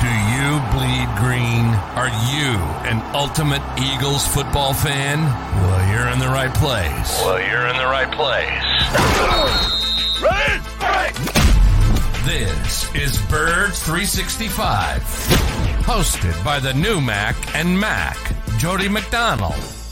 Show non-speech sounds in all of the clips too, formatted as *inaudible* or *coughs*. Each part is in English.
Do you bleed green? Are you an ultimate Eagles football fan? Well, you're in the right place. Well, you're in the right place. This is Birds 365, hosted by the new Mac and Mac, Jody McDonald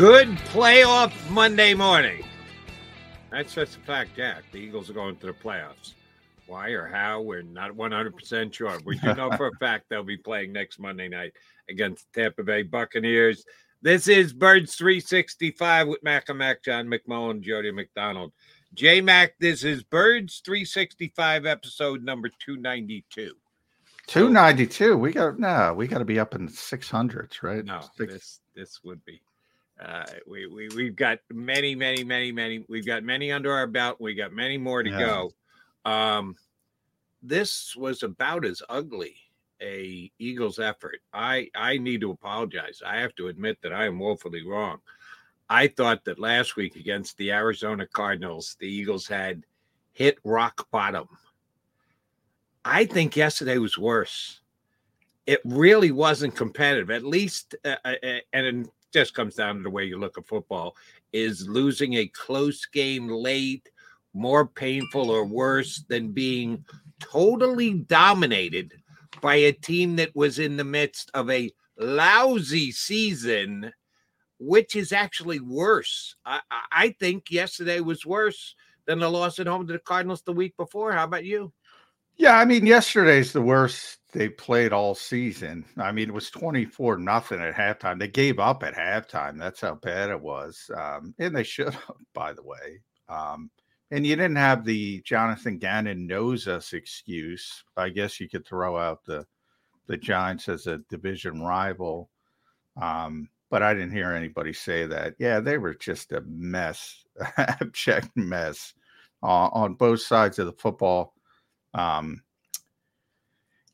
Good playoff Monday morning. That's just a fact, Jack. The Eagles are going to the playoffs. Why or how, we're not 100% sure. We do know for a *laughs* fact they'll be playing next Monday night against the Tampa Bay Buccaneers. This is Birds 365 with Mac and Mac, John McMullen, Jody McDonald. J Mac, this is Birds 365 episode number 292. 292. We got no, we got to be up in the 600s, right? No, Six- this this would be. Uh, we we we've got many many many many. We've got many under our belt. We got many more to Yeah. go. Um, this was about as ugly a Eagles effort. I I need to apologize. I have to admit that I am woefully wrong. I thought that last week against the Arizona Cardinals, the Eagles had hit rock bottom. I think yesterday was worse it really wasn't competitive. At least, uh, uh, uh, and just comes down to the way you look at football. Is losing a close game late more painful or worse than being totally dominated by a team that was in the midst of a lousy season, which is actually worse. I, I- think yesterday was worse than the loss at home to the Cardinals the week before. How about you? Yeah, I mean, yesterday's the worst they played all season. I mean, it was 24 nothing at halftime. They gave up at halftime. That's how bad it was. Um, and they should have, *laughs* by the way. Um, and you didn't have the Jonathan Gannon knows us excuse. I guess you could throw out the the Giants as a division rival. Um, but I didn't hear anybody say that. Yeah, they were just a mess, *laughs* abject mess uh, on both sides of the football. Um,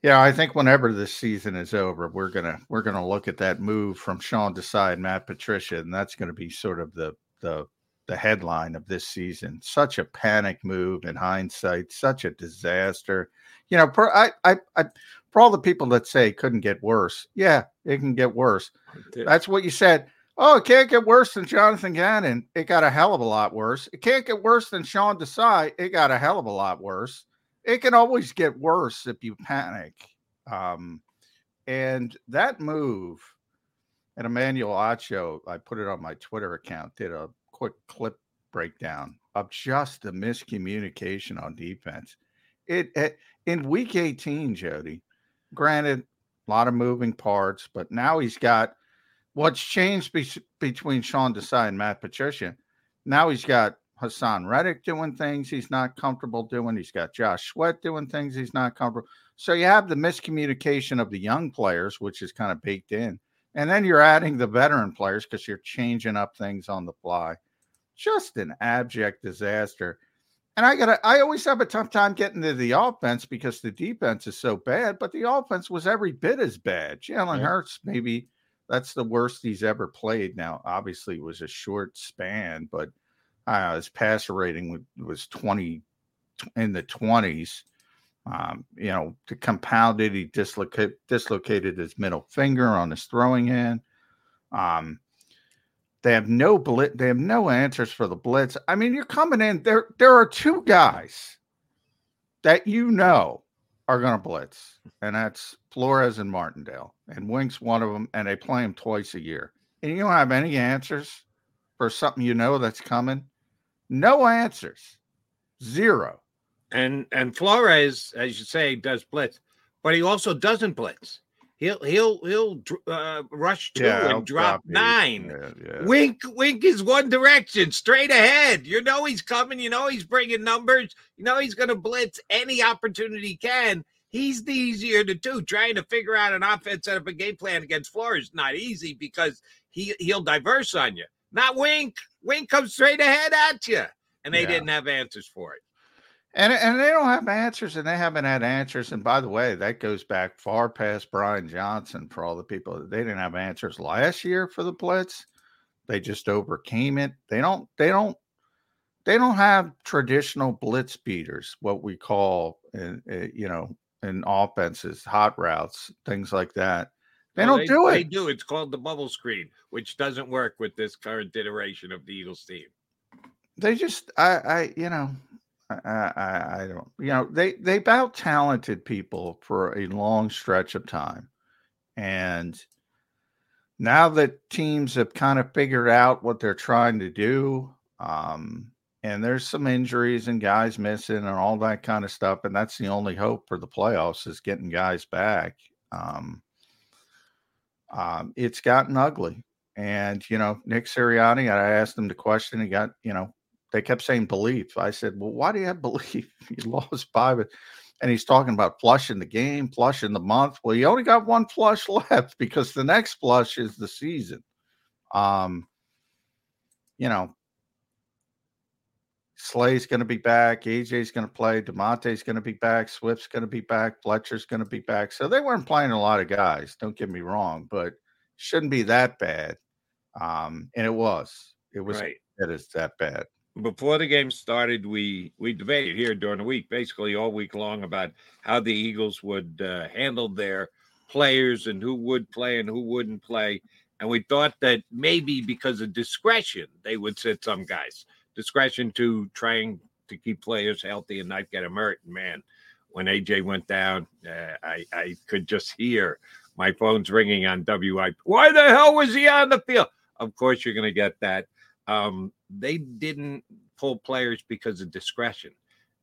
yeah, I think whenever this season is over, we're gonna we're gonna look at that move from Sean Desai and Matt Patricia, and that's gonna be sort of the the the headline of this season. Such a panic move in hindsight, such a disaster. You know, for I I, I for all the people that say it couldn't get worse, yeah, it can get worse. That's what you said. Oh, it can't get worse than Jonathan Gannon. It got a hell of a lot worse. It can't get worse than Sean Desai. It got a hell of a lot worse. It can always get worse if you panic. Um, and that move and Emmanuel Acho, I put it on my Twitter account, did a quick clip breakdown of just the miscommunication on defense. It, it in week 18, Jody, granted, a lot of moving parts, but now he's got what's changed be- between Sean Desai and Matt Patricia. Now he's got Haason Reddick doing things he's not comfortable doing. He's got Josh Sweat doing things he's not comfortable. So you have the miscommunication of the young players, which is kind of baked in. And then you're adding the veteran players because you're changing up things on the fly. Just an abject disaster. And I gotta I always have a tough time getting to the offense because the defense is so bad, but the offense was every bit as bad. Jalen yeah. Hurts, maybe that's the worst he's ever played. Now, obviously, it was a short span, but uh, his passer rating was 20 in the 20s. Um, you know, to compound it, he dislocate, dislocated his middle finger on his throwing hand. Um, they have no blitz. They have no answers for the blitz. I mean, you're coming in there. There are two guys that you know are going to blitz, and that's Flores and Martindale. And Wink's one of them, and they play him twice a year. And you don't have any answers for something you know that's coming. No answers. Zero. And and Flores, as you say, does blitz, but he also doesn't blitz. He'll he'll he'll uh, rush two yeah, and drop nine. Yeah, yeah. Wink wink is one direction, straight ahead. You know he's coming. You know he's bringing numbers. You know he's going to blitz any opportunity he can. He's the easier to do. Trying to figure out an offense, set up a game plan against Flores not easy because he he'll diverse on you. Not Wink. Wink comes straight ahead at you, and they didn't have answers for it. And and they don't have answers, and they haven't had answers. And by the way, that goes back far past Brian Johnson for all the people. that They didn't have answers last year for the blitz. They just overcame it. They don't. They don't. They don't have traditional blitz beaters, what we call, uh, you know, in offenses, hot routes, things like that. They well, don't they, do it. They do. It's called the bubble screen, which doesn't work with this current iteration of the Eagles team. They just, I, I, you know, I, I, I don't, you know, they they bout talented people for a long stretch of time, and now that teams have kind of figured out what they're trying to do, um, and there's some injuries and guys missing and all that kind of stuff, and that's the only hope for the playoffs is getting guys back. Um, um, it's gotten ugly, and you know, Nick Sirianni, I asked him the question. He got, you know, they kept saying belief. I said, well, why do you have *laughs* belief? you lost five. And he's talking about flushing the game, flushing the month. Well, you only got one flush *laughs* left because the next flush is the season. Um, you know, Slay's going to be back. AJ's going to play. Damontae's going to be back. Swift's going to be back. Fletcher's going to be back. So they weren't playing a lot of guys. Don't get me wrong, but shouldn't be that bad. Um, and it was. It was. Right. It is that bad before the game started, we we debated here during the week, basically all week long, about how the Eagles would uh, handle their players and who would play and who wouldn't play. And we thought that maybe because of discretion, they would sit some guys. Discretion to trying to keep players healthy and not get them hurt. Man, when AJ went down, uh, I I could just hear my phone's ringing on WI. Why the hell was he on the field? Of course, you're going to get that. Um, they didn't pull players because of discretion.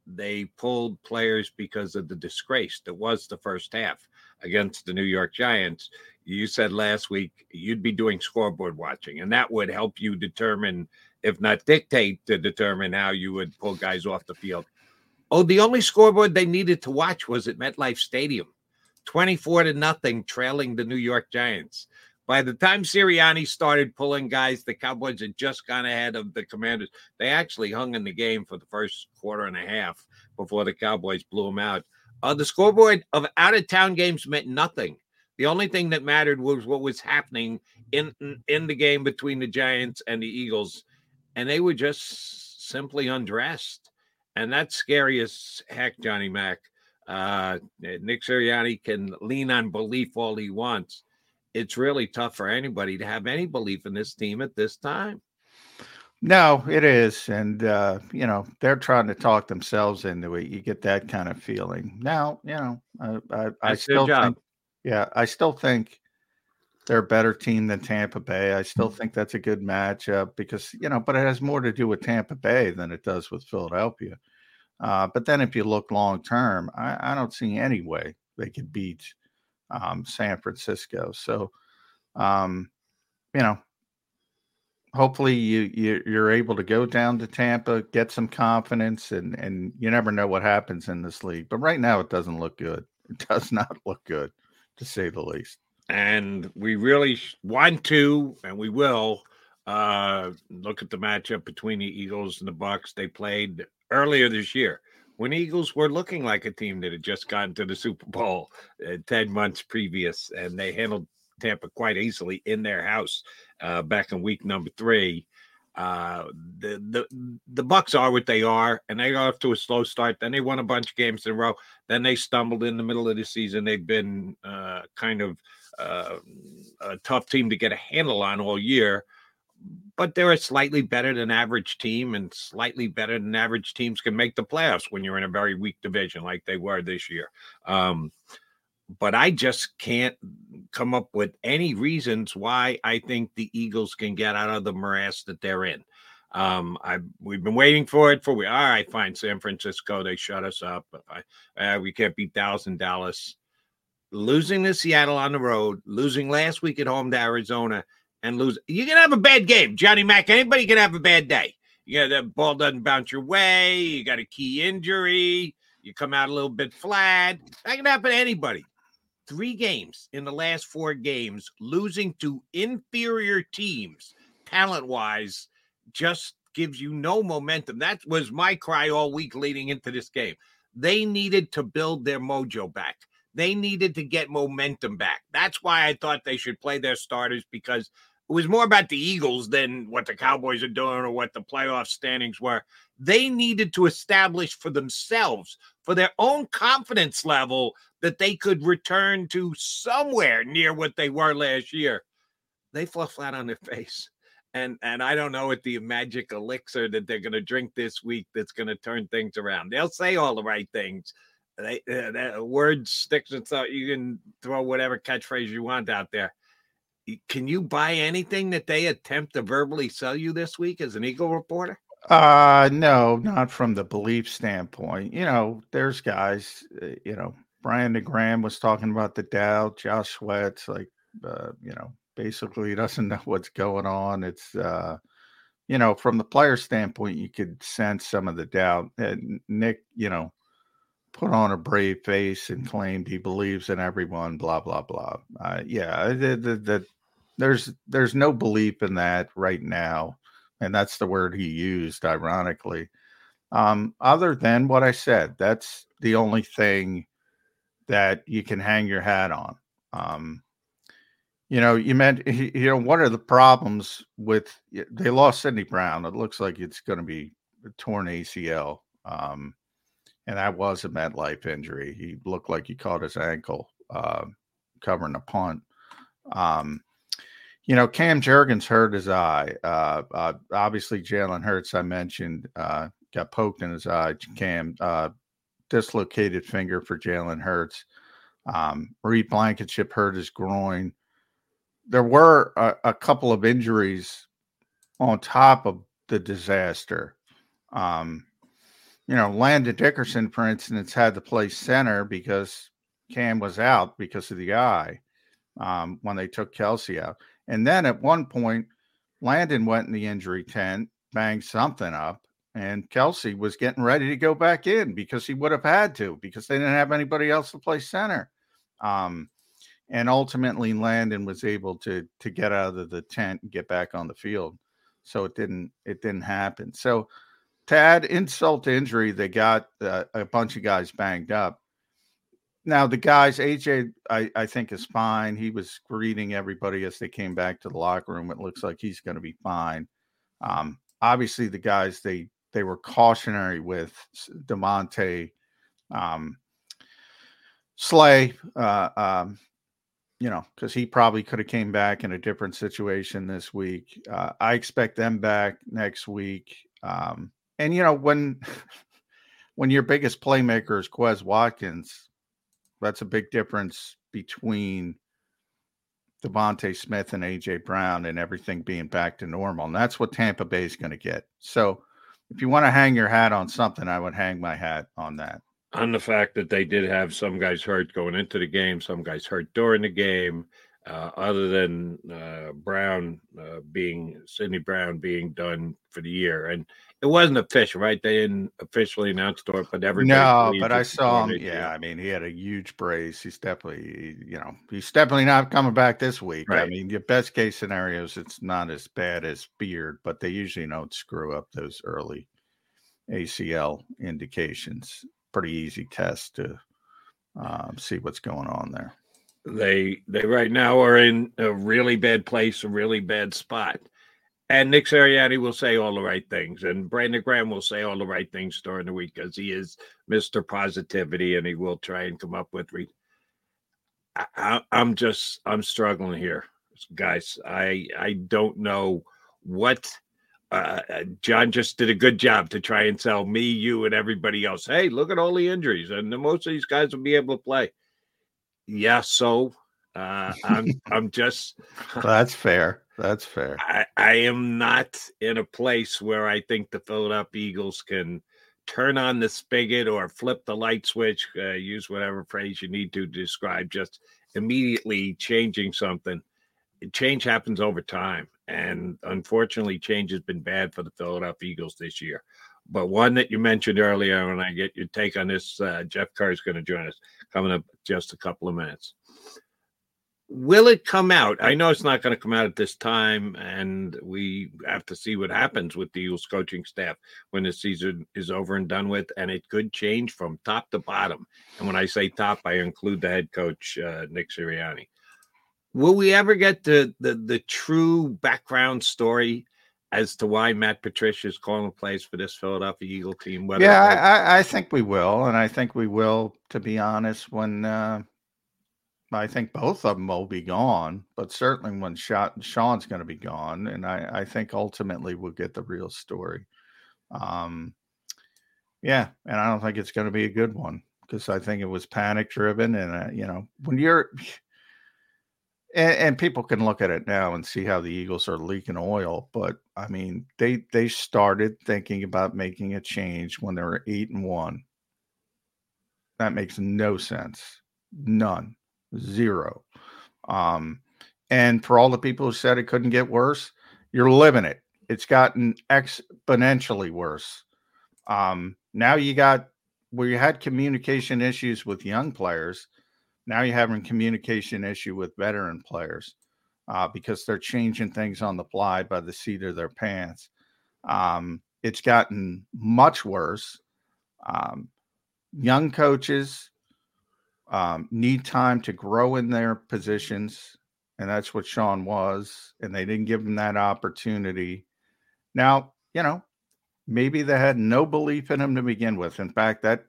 They pulled players because of the disgrace that was the first half against the New York Giants. You said last week you'd be doing scoreboard watching, and that would help you determine, if not dictate, to determine how you would pull guys off the field. Oh, the only scoreboard they needed to watch was at MetLife Stadium, 24 to nothing, trailing the New York Giants. By the time Sirianni started pulling guys, the Cowboys had just gone ahead of the Commanders. They actually hung in the game for the first quarter and a half before the Cowboys blew them out. Uh, the scoreboard of out of town games meant nothing. The only thing that mattered was what was happening in in the game between the Giants and the Eagles, and they were just simply undressed, and that's scary as heck, Johnny Mack. Uh, Nick Sirianni can lean on belief all he wants it's really tough for anybody to have any belief in this team at this time. No, it is, and uh, you know they're trying to talk themselves into it. You get that kind of feeling. Now, you know, I, I, I still think, yeah, I still think they're a better team than Tampa Bay. I still think that's a good matchup because, you know, but it has more to do with Tampa Bay than it does with Philadelphia. Uh, but then if you look long term, I, I, don't see any way they could beat um, San Francisco. So, um, you know, hopefully you, you you're able to go down to Tampa, get some confidence, and and you never know what happens in this league. But right now, it doesn't look good. *laughs* It does not look good, to say the least and we really want to, and we will uh, look at the matchup between the Eagles and the Bucks. They played earlier this year when Eagles were looking like a team that had just gotten to the Super Bowl uh, ten months previous, and they handled Tampa quite easily in their house uh, back in week number three. Uh, the the the Bucks are what they are, and they got off to a slow start. Then they won a bunch of games in a row. Then they stumbled in the middle of the season. They've been uh, kind of uh, a tough team to get a handle on all year. But they're a slightly better than average team, and slightly better than average teams can make the playoffs when you're in a very weak division like they were this year. Um, but I just can't come up with any reasons why I think the Eagles can get out of the morass that they're in. Um, I we've been waiting for it for we all right, fine. San Francisco, they shut us up. I, uh, we can't beat Dallas and Dallas losing to Seattle on the road, losing last week at home to Arizona, and lose. You can have a bad game, Johnny Mack. Anybody can have a bad day. Got the ball doesn't bounce your way. You got a key injury. You come out a little bit flat. That can happen to anybody. Three games in the last four games, losing to inferior teams, talent wise, just gives you no momentum. That was my cry all week leading into this game. They needed to build their mojo back. They needed to get momentum back. That's why I thought they should play their starters because it was more about the Eagles than what the Cowboys are doing or what the playoff standings were. They needed to establish for themselves, for their own confidence level, that they could return to somewhere near what they were last year. They fell flat on their *laughs* face. And and I don't know what the magic elixir that they're going to drink this week that's going to turn things around. They'll say all the right things, they, uh, that word sticks so you can throw whatever catchphrase you want out there. Can you buy anything that they attempt to verbally sell you this week as an Eagle reporter? Uh no, not from the belief standpoint. You know, there's guys, uh, you know, Brandon Graham was talking about the Dow, Josh Sweat's like uh, you know, basically he doesn't *laughs* know what's going on. It's uh you know, from the player standpoint, you could sense some of the doubt. And Nick, you know, put on a brave face and claimed he believes in everyone. Blah blah blah. Uh, yeah, the, the, the, there's there's no belief in that right now, and that's the word he used. Ironically, um, other than what I said, that's the only thing that you can hang your hat on. Um, you know, you meant you know what are the problems with they lost Sydney Brown? It looks like it's going to be torn ACL. Um, and that was a MetLife injury. He looked like he caught his ankle uh, covering a punt. Um, you know, Cam Jurgens hurt his eye. Uh, uh, obviously, Jalen Hurts, I mentioned, uh, got poked in his eye. Cam uh, dislocated finger for Jalen Hurts. Um, Reed Blankenship hurt his groin. There were a, a couple of injuries on top of the disaster. Um, you know, Landon Dickerson, for instance, had to play center because Cam was out because of the eye um, when they took Kelce out. And then at one point, Landon went in the injury tent, banged something up, and Kelce was getting ready to go back in because he would have had to because they didn't have anybody else to play center. Um, and ultimately, Landon was able to to get out of the tent and get back on the field. So it didn't it didn't happen. So to add insult to injury, they got uh, a bunch of guys banged up. Now the guys, AJ, I, I think is fine. He was greeting everybody as they came back to the locker room. It looks like he's going to be fine. Um, obviously, the guys they they were cautionary with Demonte, um, Slay, uh, um, you know, because he probably could have came back in a different situation this week. Uh, I expect them back next week. Um, and you know when *laughs* when your biggest playmaker is Quez Watkins, that's a big difference between DeVonta Smith and AJ Brown and everything being back to normal. And that's what Tampa Bay is going to get. So if you want to hang your hat on something, I would hang my hat on that. On the fact that they did have some guys hurt going into the game, some guys hurt during the game, uh, other than uh, Brown uh, being Sydney Brown being done for the year, and it wasn't official, right? They didn't officially announce it, but everybody. No, but I saw him. Yeah, I mean, he had a huge brace. He's definitely, you know, he's definitely not coming back this week. Right. I mean, your best case scenarios, it's not as bad as Beard, but they usually don't screw up those early ACL indications. Pretty easy test to um, see what's going on there. They they right now are in a really bad place, a really bad spot and Nick Sirianni will say all the right things, and Brandon Graham will say all the right things during the week because he is Mr. Positivity, and he will try and come up with. Re- I, am just I'm struggling here, guys. I I don't know what. Uh, uh, John just did a good job to try and sell me, you, and everybody else. Hey, look at all the injuries, and most of these guys will be able to play. Yeah, so uh, I'm *laughs* I'm just. That's fair. That's fair. I, I am not in a place where I think the Philadelphia Eagles can turn on the spigot or flip the light switch, uh, use whatever phrase you need to describe just immediately changing something. Change happens over time. And unfortunately, change has been bad for the Philadelphia Eagles this year. But one that you mentioned earlier, and I get your take on this, uh, Jeff Kerr is going to join us coming up just a couple of minutes will it come out? I know it's not going to come out at this time, and we have to see what happens with the Eagles coaching staff when the season is over and done with, and it could change from top to bottom. And when I say top, I include the head coach uh, Nick Sirianni. Will we ever get the, the the true background story as to why Matt Patricia is calling plays for this Philadelphia Eagle team? Whether yeah, I, I, think we will, and I think we will. To be honest, when uh, I think both of them will be gone, but certainly when Sean's going to be gone, and I, I, think ultimately we'll get the real story. Um, yeah, and I don't think it's going to be a good one because I think it was panic driven, and uh, you know when you're *sighs* and, and, people can look at it now and see how the Eagles are leaking oil, but I mean they they started thinking about making a change when they were eight and one. That makes no sense, none zero. Um, and for all the people who said it couldn't get worse, you're living it. It's gotten exponentially worse. Um, now you got where you had communication issues with young players. Now you're having communication issue with veteran players uh, because they're changing things on the fly by the seat of their pants. Um, it's gotten much worse. Um, young coaches um, need time to grow in their positions. And that's what Sean was. And they didn't give him that opportunity. Now, you know, maybe they had no belief in him to begin with. In fact, that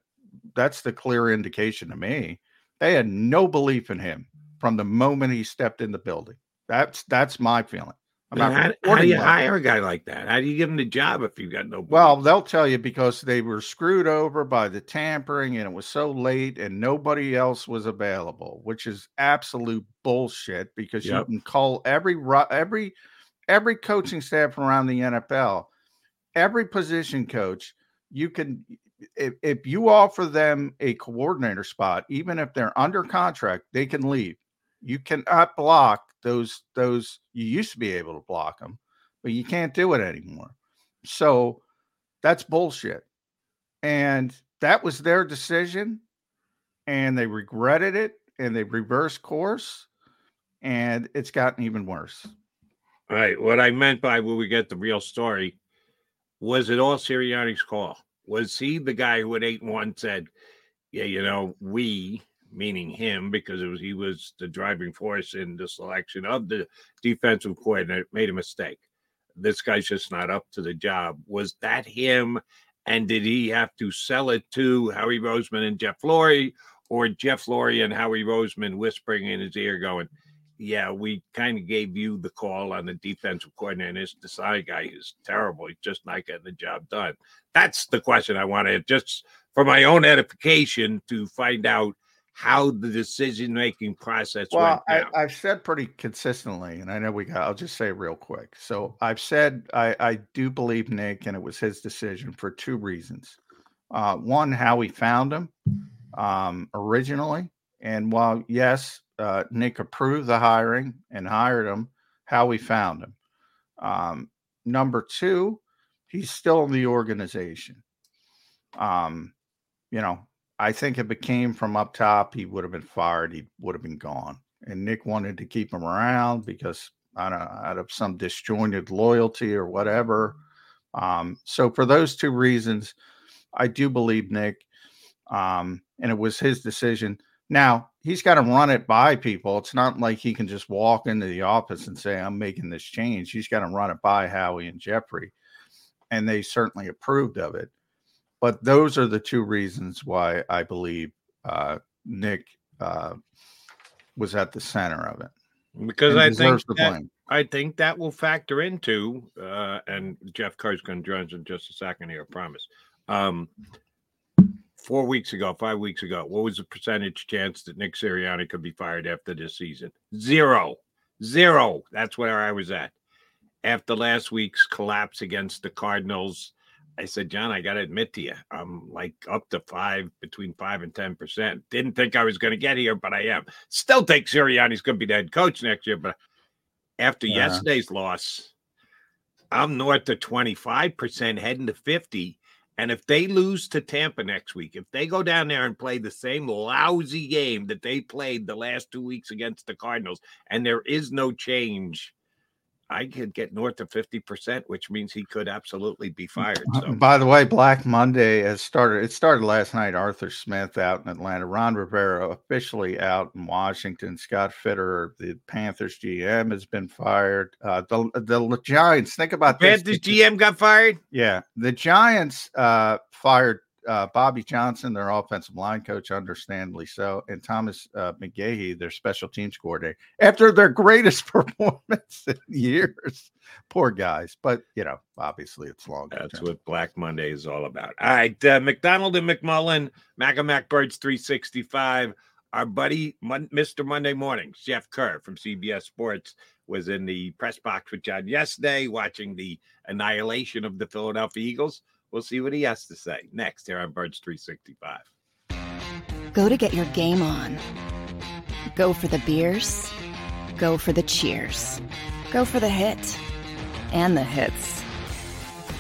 that's the clear indication to me. They had no belief in him from the moment he stepped in the building. That's that's my feeling. How, how, do you hire a guy like that? How do you give him the job if you've got no? Well, they'll tell you because they were screwed over by the tampering and it was so late and nobody else was available, which is absolute bullshit. Because yep. you can call every every every coaching staff around the NFL, every position coach, you can if, if you offer them a coordinator spot, even if they're under contract, they can leave. You cannot block those those you used to be able to block them, but you can't do it anymore. So that's bullshit. And that was their decision and they regretted it and they reversed course and it's gotten even worse. All right. What I meant by will we get the real story was it all Sirianni's call? Was he the guy who at 8 1 said, Yeah, you know, we meaning him, because was he was the driving force in the selection of the defensive coordinator, made a mistake. This guy's just not up to the job. Was that him? And did he have to sell it to Howie Roseman and Jeff Lurie, or Jeff Lurie and Howie Roseman whispering in his ear, going, yeah, we kind of gave you the call on the defensive coordinator. And this Desai guy is terrible. He's just not getting the job done. That's the question I wanted, just for my own edification, to find out how the decision making process well, went I, I've said pretty consistently, and I know we got. I'll just say real quick. So I've said I, I do believe Nick, and it was his decision for two reasons. Uh, one, how he found him um, originally, and while yes, uh, Nick approved the hiring and hired him, how we found him. Um, number two, he's still in the organization. Um, you know, I think if it came from up top, he would have been fired. He would have been gone. And Nick wanted to keep him around because I don't know, out of some disjointed loyalty or whatever. Um, so for those two reasons, I do believe Nick. Um, and it was his decision. Now he's got to run it by people. It's not like he can just walk into the office and say, I'm making this change. He's got to run it by Howie and Jeffrey. And they certainly approved of it. But those are the two reasons why I believe uh, Nick uh, was at the center of it. Because I think that, I think that will factor into, uh, and Jeff Kerr's going to join us in just a second here, I promise. Um, four weeks ago, five weeks ago, what was the percentage chance that Nick Sirianni could be fired after this season? Zero. Zero. That's where I was at. After last week's collapse against the Cardinals, I said, John, I got to admit to you, I'm like up to five, between five and 10%. Didn't think I was going to get here, but I am. Still think Sirianni's going to be the head coach next year. But after yesterday's loss, I'm north of 25%, heading to 50 and if they lose to Tampa next week, if they go down there and play the same lousy game that they played the last two weeks against the Cardinals, and there is no change I could get north of 50%, which means he could absolutely be fired. So. By the way, Black Monday has started. It started last night. Arthur Smith out in Atlanta. Ron Rivera officially out in Washington. Scott Fitterer, the Panthers GM, has been fired. Uh, the, the Giants, think about this. Panthers this. GM got fired? Yeah. The Giants uh, fired uh, Bobby Johnson, their offensive line coach, understandably so, and Thomas uh, their special teams coordinator, after their greatest *laughs* performance in years. Poor guys, but you know, obviously it's long. That's term. what Black Monday is all about. All right, uh, McDonald and McMullen, Mac Birds 365. Our buddy, Mon- Mr. Monday Morning, Jeff Kerr from CBS Sports, was in the press box with John yesterday, watching the annihilation of the Philadelphia Eagles. We'll see what he has to say next here on Birds 365. Go to get your game on. Go for the beers. Go for the cheers. Go for the hit and the hits.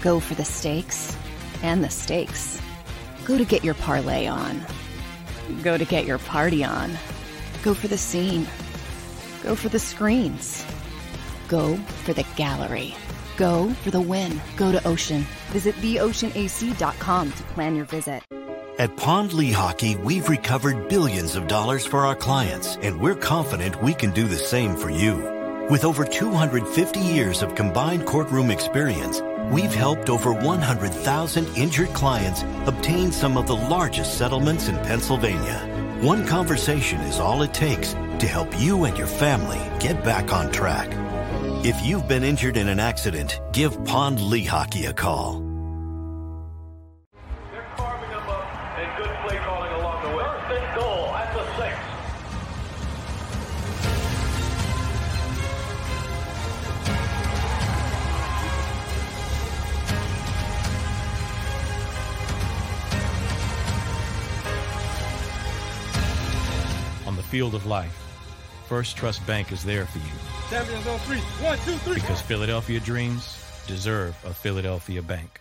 Go for the stakes and the stakes. Go to get your parlay on. Go to get your party on. Go for the scene. Go for the screens. Go for the gallery Go for the win. Go to Ocean. Visit theoceanac.com to plan your visit. At Pond Lehocky, we've recovered billions of dollars for our clients, and we're confident we can do the same for you. With over 250 years of combined courtroom experience, we've helped over 100,000 injured clients obtain some of the largest settlements in Pennsylvania. One conversation is all it takes to help you and your family get back on track. If you've been injured in an accident, give Pond Lehocky a call. They're carving them up and good play calling along the way. First and goal at the six. On the field of life, First Trust Bank is there for you Champions on three. One, two, three. Because Philadelphia dreams deserve a Philadelphia bank.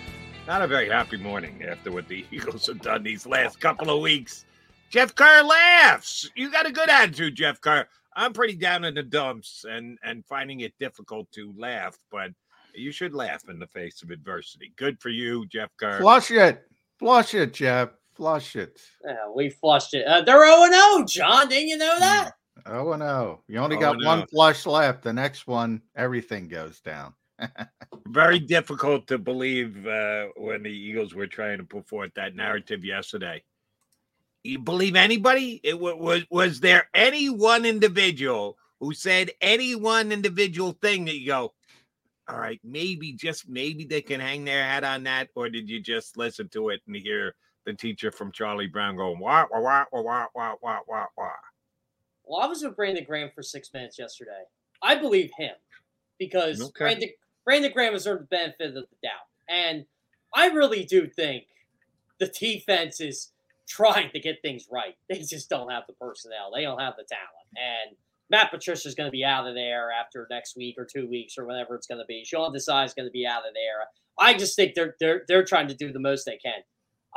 Not a very happy morning after what the *laughs* Eagles have done these last couple of weeks. Jeff Kerr laughs. You got a good attitude, Jeff Kerr. I'm pretty down in the dumps and and finding it difficult to laugh, but you should laugh in the face of adversity. Good for you, Jeff Kerr. Flush it. Flush it, Jeff. Flush it. Yeah, we flushed it. Uh, they're 0 0, John. Didn't you know that? Oh, no. You only got no. one flush left. The next one, everything goes down. *laughs* Very difficult to believe uh, when the Eagles were trying to put forth that narrative yesterday. You believe anybody? It wa- was was there any one individual who said any one individual thing that you go, all right, maybe just maybe they can hang their hat on that, or did you just listen to it and hear the teacher from Charlie Brown going wah wah wah wah wah wah wah wah wah? Well, I was with Brandon Graham for six minutes yesterday. I believe him because Okay. Brandon, Brandon Graham has earned the benefit of the doubt. And I really do think the defense is trying to get things right. They just don't have the personnel, they don't have the talent. And Matt Patricia's going to be out of there after next week or two weeks or whatever it's going to be. Sean Desai is going to be out of there. I just think they're they're they're trying to do the most they can.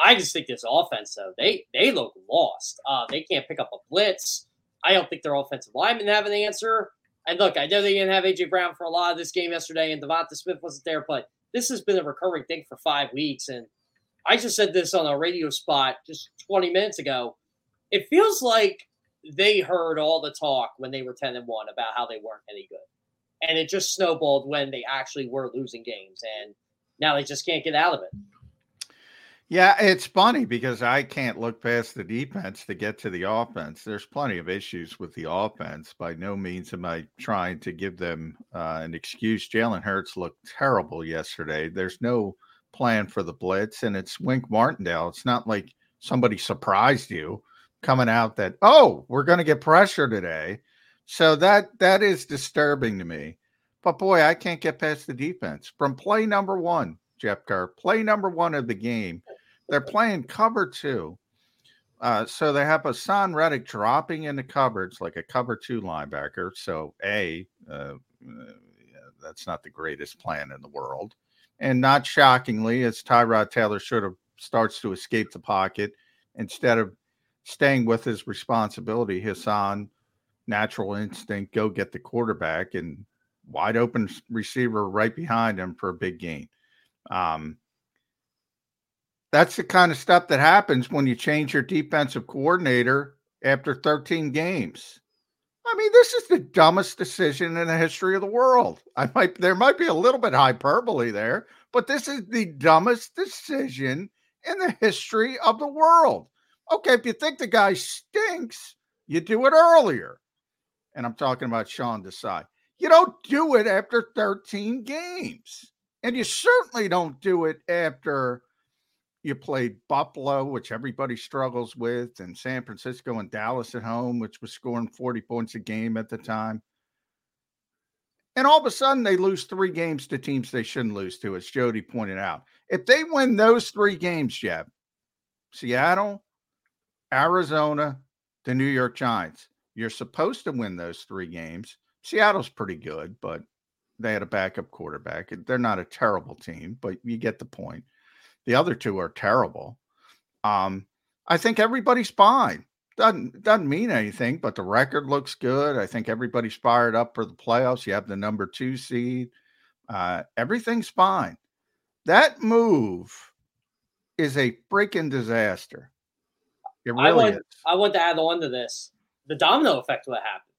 I just think this offense though they they look lost. Uh, they can't pick up a blitz. I don't think their offensive linemen have an answer. And look, I know they didn't have AJ Brown for a lot of this game yesterday, and Devonta Smith wasn't there, but this has been a recurring thing for five weeks. And I just said this on a radio spot just 20 minutes ago. It feels like they heard all the talk when they were 10 and 1 about how they weren't any good. And it just snowballed when they actually were losing games. And now they just can't get out of it. Yeah, it's funny because I can't look past the defense to get to the offense. There's plenty of issues with the offense. By no means am I trying to give them uh, an excuse. Jalen Hurts looked terrible yesterday. There's no plan for the blitz, and it's Wink Martindale. It's not like somebody surprised you coming out that oh we're going to get pressure today. So that that is disturbing to me. But boy, I can't get past the defense from play number one. Jeff Kerr, play number one of the game. They're playing cover two. Uh, so they have Haason Reddick dropping into covers like a cover two linebacker. So, A, uh, uh, that's not the greatest plan in the world. And not shockingly, as Tyrod Taylor sort of starts to escape the pocket, instead of staying with his responsibility, Haason, natural instinct, go get the quarterback and wide open receiver right behind him for a big gain. Um, that's the kind of stuff that happens when you change your defensive coordinator after 13 games. I mean, this is the dumbest decision in the history of the world. I might there might be a little bit hyperbole there, but this is the dumbest decision in the history of the world. Okay, if you think the guy stinks, you do it earlier. And I'm talking about Sean Desai. You don't do it after 13 games. And you certainly don't do it after you played Buffalo, which everybody struggles with, and San Francisco and Dallas at home, which was scoring 40 points a game at the time. And all of a sudden, they lose three games to teams they shouldn't lose to, as Jody pointed out. If they win those three games, Jeb, Seattle, Arizona, the New York Giants, you're supposed to win those three games. Seattle's pretty good, but they had a backup quarterback. They're not a terrible team, but you get the point. The other two are terrible. Um, I think everybody's fine. doesn't doesn't mean anything, but the record looks good. I think everybody's fired up for the playoffs. You have the number two seed. Uh, everything's fine. That move is a freaking disaster. It really I want, is. I want to add on to this. The domino effect would have happened.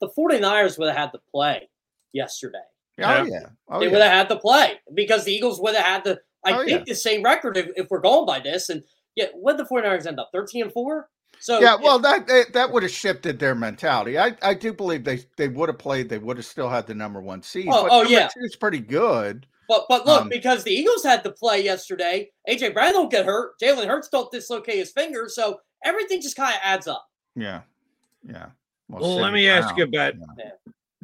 The 49ers would have had to play yesterday. Oh yeah. Oh, they yeah. would have had to play because the Eagles would have had to, I Oh, think, yeah. the same record if, if we're going by this. And yeah, what the 49ers end up? 13 and 4? So yeah, well, that that, that would have shifted their mentality. I, I do believe they they would have played. They would have still had the number one seed. Oh, but oh, yeah. it's pretty good. But but look, Um, because the Eagles had to play yesterday, AJ Brown don't get hurt. Jalen Hurts don't dislocate his finger, so everything just kind of adds up. Yeah, yeah. Well, let Sid me ask you Brown, about Yeah.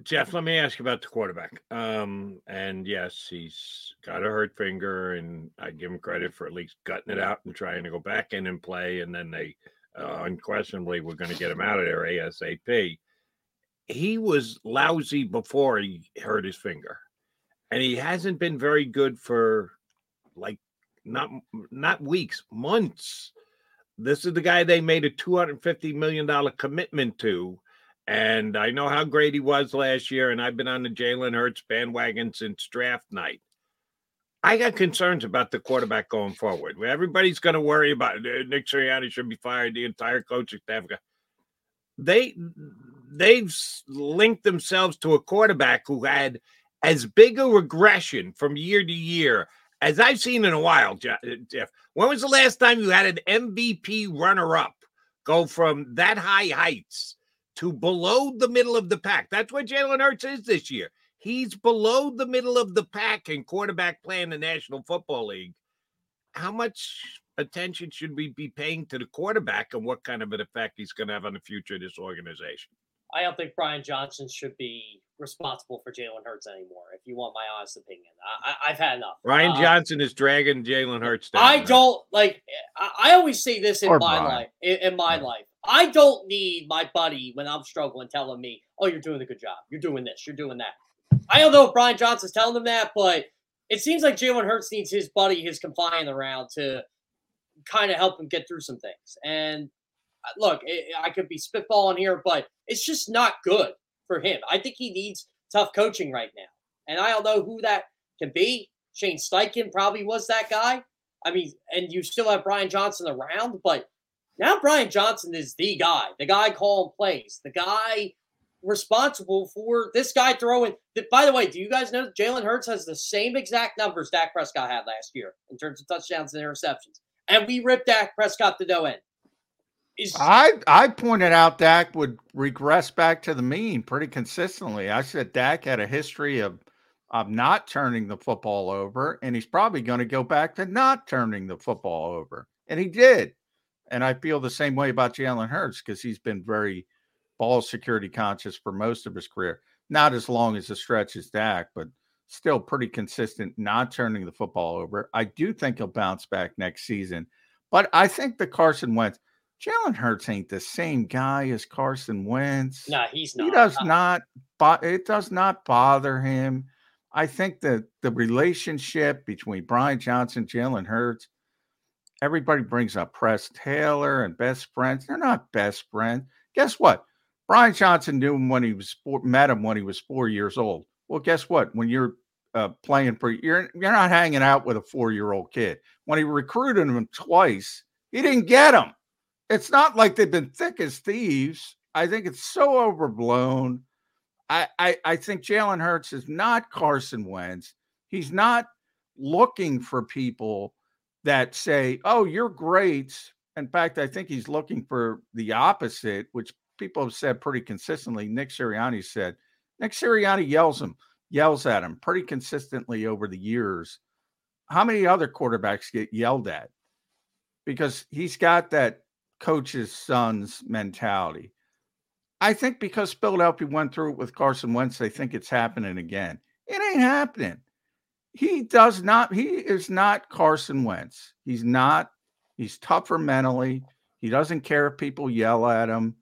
Jeff. Let me ask you about the quarterback. Um, and yes, he's got a hurt finger, and I give him credit for at least gutting it out and trying to go back in and play. And then they uh, unquestionably were going to get him out of there ASAP. He was lousy before he hurt his finger, and he hasn't been very good for like not not weeks, months. This is the guy they made a two hundred fifty million dollar commitment to, and I know how great he was last year. And I've been on the Jalen Hurts bandwagon since draft night. I got concerns about the quarterback going forward. Everybody's going to worry about uh, Nick Sirianni should be fired. The entire coaching staff. They they've linked themselves to a quarterback who had as big a regression from year to year as I've seen in a while, uh, Jeff. When was the last time you had an MVP runner up go from that high heights to below the middle of the pack? That's what Jalen Hurts is this year. He's below the middle of the pack in quarterback play in the National Football League. How much attention should we be paying to the quarterback and what kind of an effect he's going to have on the future of this organization? I don't think Brian Johnson should be responsible for Jalen Hurts anymore. If you want my honest opinion, I, I, I've had enough. Brian Uh, Johnson is dragging Jalen Hurts down. I man. don't like. I, I always say this in Or my Brian. life. In, in my life, I don't need my buddy when I'm struggling telling me, "Oh, you're doing a good job. You're doing this. You're doing that." I don't know if Brian Johnson's telling them that, but it seems like Jalen Hurts needs his buddy, his compliant around to kind of help him get through some things. And uh, look, it, I could be spitballing here, but it's just not good for him. I think he needs tough coaching right now. And I don't know who that can be. Shane Steichen probably was that guy. I mean, and you still have Brian Johnson around, but now Brian Johnson is the guy, the guy calling plays, the guy responsible for this guy throwing. th- By the way, do you guys know Jalen Hurts has the same exact numbers Dak Prescott had last year in terms of touchdowns and interceptions? And we ripped Dak Prescott to no end. Is I I pointed out Dak would regress back to the mean pretty consistently. I said Dak had a history of of not turning the football over, and he's probably going to go back to not turning the football over, and he did. And I feel the same way about Jalen Hurts because he's been very ball security conscious for most of his career. Not as long as the stretch as Dak, but still pretty consistent, not turning the football over. I do think he'll bounce back next season, but I think the Carson Wentz. Jalen Hurts ain't the same guy as Carson Wentz. Nah, he's not. He does not. Bo- it does not bother him. I think that the relationship between Brian Johnson, Jalen Hurts, everybody brings up Press Taylor and best friends. They're not best friends. Guess what? Brian Johnson knew him when he was four, met him when he was four years old. Well, guess what? When you're uh, playing for you're you're not hanging out with a four year old kid. When he recruited him twice, he didn't get him. It's not like they've been thick as thieves. I think it's so overblown. I I, I think Jalen Hurts is not Carson Wentz. He's not looking for people that say, "Oh, you're great." In fact, I think he's looking for the opposite, which people have said pretty consistently. Nick Sirianni said. Nick Sirianni yells him, yells at him pretty consistently over the years. How many other quarterbacks get yelled at? Because he's got that coach's son's mentality. I think because Philadelphia went through it with Carson Wentz, they think it's happening again. It ain't happening. He does not, he is not Carson Wentz. He's not, he's tougher mentally. He doesn't care if people yell at him.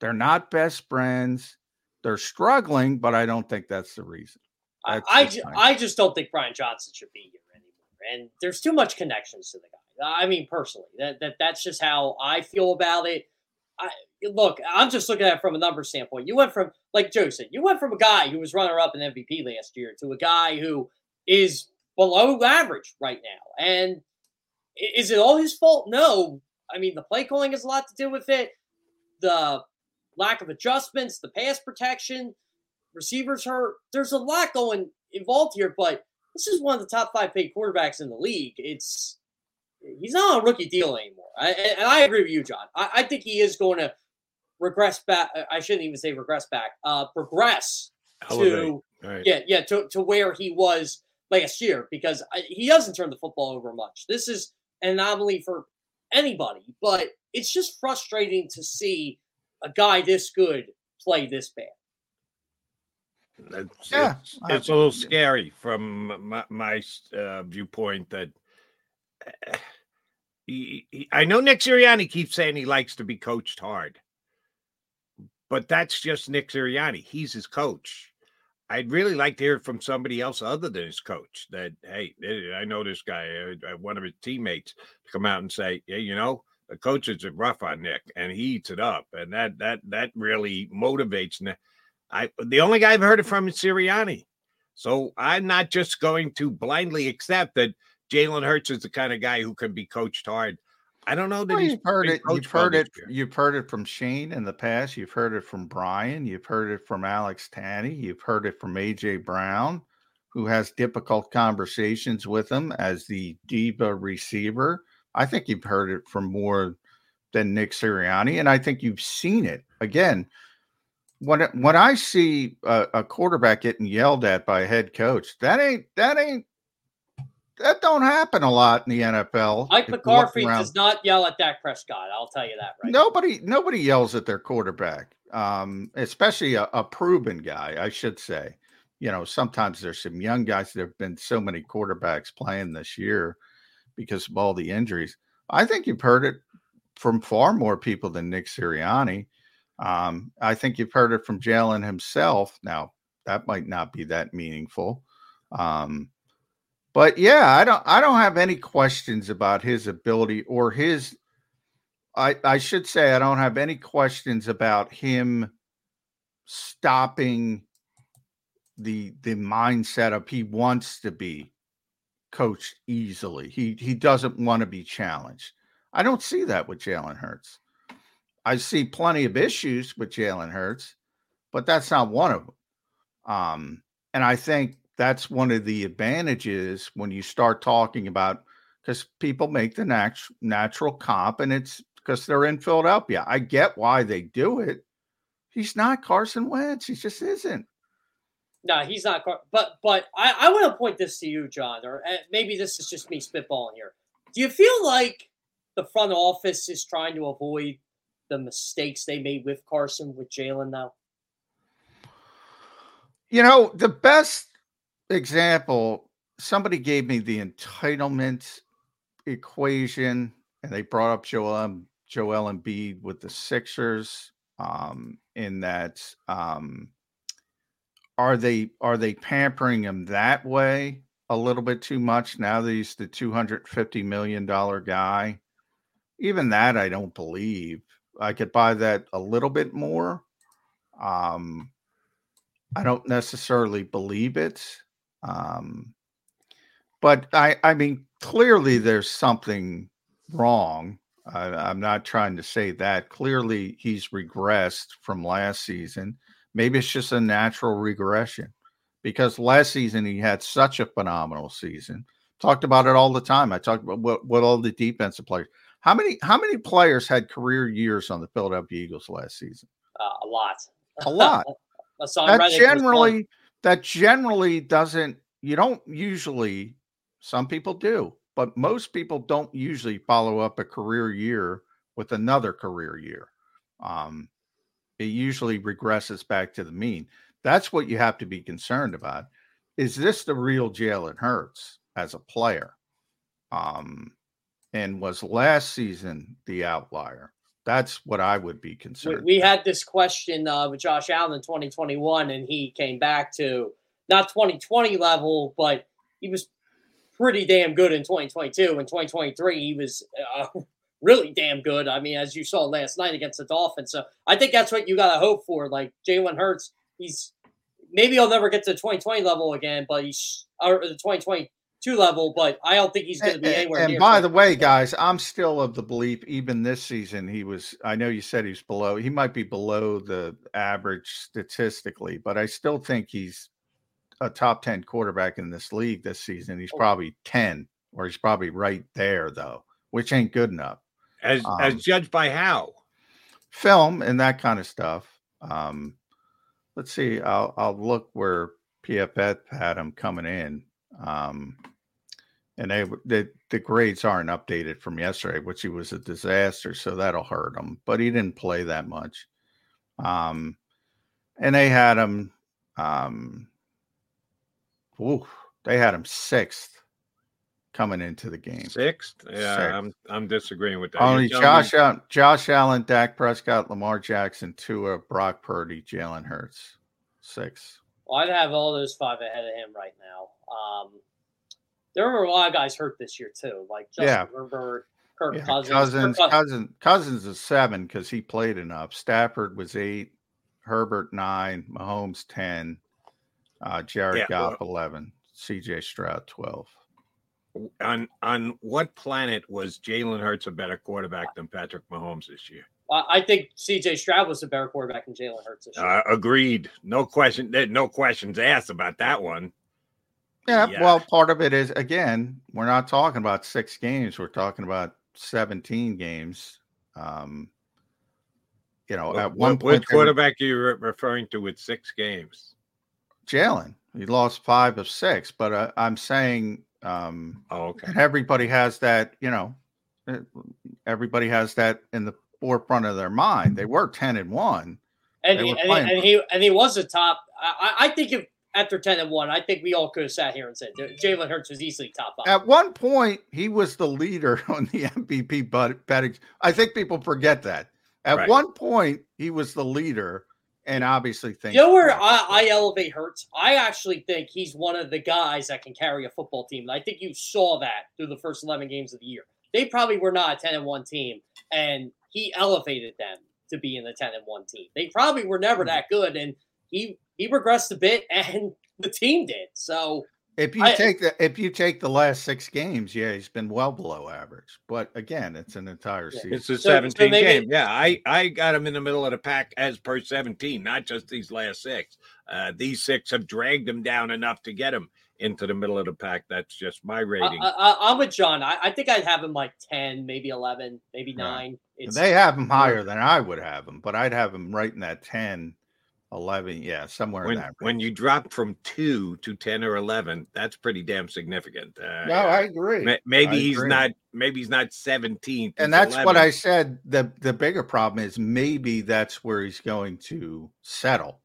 They're not best friends. They're struggling, but I don't think that's the reason. I, That's I, just ju- I just don't think Brian Johnson should be here anymore. And there's too much connections to the guy. I mean, personally, that, that that's just how I feel about it. I, look, I'm just looking at it from a number standpoint. You went from, like Joe said, you went from a guy who was runner up in MVP last year to a guy who is below average right now. And is it all his fault? No. I mean, the play calling has a lot to do with it. The lack of adjustments, the pass protection, receivers hurt. There's a lot going involved here, but this is one of the top five paid quarterbacks in the league. It's he's not on a rookie deal anymore. I, and I agree with you, John. I, I, think he is going to regress back. I shouldn't even say regress back. Uh, progress to right. yeah, yeah, to, to where he was last year because I, he doesn't turn the football over much. This is an anomaly for anybody, but it's just frustrating to see a guy this good play this bad. It's, yeah, it's, it's a little scary from my, my uh, viewpoint that uh, *sighs* he, he, I know Nick Sirianni keeps saying he likes to be coached hard, but that's just Nick Sirianni. He's his coach. I'd really like to hear from somebody else other than his coach that, hey, I know this guy, uh, one of his teammates, to come out and say, yeah, you know, the coaches are rough on Nick and he eats it up. And that that that really motivates Nick. I the only guy I've heard it from is Sirianni. So I'm not just going to blindly accept that Jalen Hurts is the kind of guy who can be coached hard. I don't know that well, you've heard it. You've heard it. You've heard it from Shane in the past. You've heard it from Brian. You've heard it from Alex Tanney. You've heard it from AJ Brown, who has difficult conversations with him as the diva receiver. I think you've heard it from more than Nick Sirianni, and I think you've seen it again when when I see a, a, quarterback getting yelled at by a head coach, that ain't that ain't that don't happen a lot in the NFL. Mike McCarthy does not yell at Dak Prescott. I'll tell you that right. Nobody now. nobody yells at their quarterback, um, especially a, a proven guy. I should say. You know, sometimes there's some young guys. There have been so many quarterbacks playing this year because of all the injuries. I think you've heard it from far more people than Nick Sirianni. Um, I think you've heard it from Jalen himself. Now, that might not be that meaningful. Um, but yeah, I don't I don't have any questions about his ability or his I I should say I don't have any questions about him stopping the the mindset of he wants to be coached easily. He he doesn't want to be challenged. I don't see that with Jalen Hurts. I see plenty of issues with Jalen Hurts, but that's not one of them. Um, and I think that's one of the advantages when you start talking about because people make the nat- natural comp, and it's because they're in Philadelphia. I get why they do it. He's not Carson Wentz. He just isn't. No, he's not. But but I, I want to point this to you, John, or eh, maybe this is just me spitballing here. Do you feel like the front office is trying to avoid the mistakes they made with Carson with Jalen now? You know, the best example, somebody gave me the entitlement equation, and they brought up Joel Joel Embiid with the Sixers. Um, in that, um, are they are they pampering him that way a little bit too much now that he's the two hundred fifty million dollar guy? Even that, I don't believe. I could buy that a little bit more. Um, I don't necessarily believe it. Um, but I, I mean, clearly there's something wrong. I, am not trying to say that. Clearly he's regressed from last season. Maybe it's just a natural regression because last season he had such a phenomenal season. Talked about it all the time. I talked about what, what all the defensive players. How many how many players had career years on the Philadelphia Eagles last season? Uh, a lot. A lot. *laughs* that generally that generally doesn't you don't usually some people do, but most people don't usually follow up a career year with another career year. Um, it usually regresses back to the mean. That's what you have to be concerned about. Is this the real Jalen Hurts as a player? Um, and was last season the outlier? That's what I would be concerned. We, we had this question uh, with Josh Allen in 2021, and he came back to not 2020 level, but he was pretty damn good in 2022. In 2023, he was uh, *laughs* really damn good. I mean, as you saw last night against the Dolphins. So I think that's what you got to hope for. Like Jalen Hurts, he's maybe he'll never get to the 2020 level again, but he's or the 2022 level. But I don't think he's going to be anywhere. And near by the way, guys, I'm still of the belief, even this season, he was. I know you said he's below. He might be below the average statistically, but I still think he's a top 10 quarterback in this league this season. He's probably 10, or he's probably right there though, which ain't good enough. As Um, as judged by how? film and that kind of stuff. Um, let's see. I'll I'll look where PFF had him coming in, um, and they the the grades aren't updated from yesterday, which he was a disaster, so that'll hurt him. But he didn't play that much, um, and they had him. Um, ooh, they had him sixth coming into the game. Sixth? Yeah, Sixth. I'm I'm disagreeing with that. You're Only Josh me- Allen, Josh Allen, Dak Prescott, Lamar Jackson, Tua, Brock Purdy, Jalen Hurts, six. Well, I'd have all those five ahead of him right now. Um, there were a lot of guys hurt this year too, like Justin Yeah. Herbert, Kirk Yeah, Cousins. Cousins, Kirk Cousins, Cousins is seven because he played enough. Stafford was eight, Herbert nine, Mahomes ten, uh, Jared Yeah, Goff well- eleven, C.J. Stroud twelve. on on what planet was Jalen Hurts a better quarterback than Patrick Mahomes this year? I I think C.J. Stroud was a better quarterback than Jalen Hurts this year. Uh, agreed. No question. No questions asked about that one. Yeah, Yeah. well, part of it is again, we're not talking about six games; we're talking about seventeen games. Um, you know, What- at one what- point, which they were- quarterback are you re- referring to with six games? Jalen. He lost five of six, but uh, I'm saying, um, oh, okay. and everybody has that, you know, uh, everybody has that in the forefront of their mind. They were ten and one, and he, and, he, and he and he was a top. I, I- I think if after ten and one, I think we all could have sat here and said Jalen Hurts was easily top five. At one point, he was the leader *laughs* on the MVP but- betting. I think people forget that. At Right. one point, he was the leader, and obviously things. You know where I, I elevate Hurts? I actually think he's one of the guys that can carry a football team. And I think you saw that through the first 11 games of the year. They probably were not a 10 and 1 team, and he elevated them to be in the 10 and 1 team. They probably were never hmm. that good, and he he regressed a bit, *laughs* and the team did. So If you I- take the if you take the last six games, yeah, he's been well below average. But again, it's an entire season. It's a 17 game. Yeah, I, I got him in the middle of the pack as per 17, not just these last six. Uh, these six have dragged him down enough to get him into the middle of the pack. That's just my rating. I, I'm with John. I, I think I'd have him like 10, maybe 11, maybe 9. It's, they have him higher than I would have him, but I'd have him right in that 10, 11, yeah, somewhere in when, that. when you drop from two to 10 or 11, that's pretty damn significant. Uh, No, I agree. ma- Maybe I he's agree. not, maybe he's not 17. and that's what I said. The the bigger problem is maybe that's where he's going to settle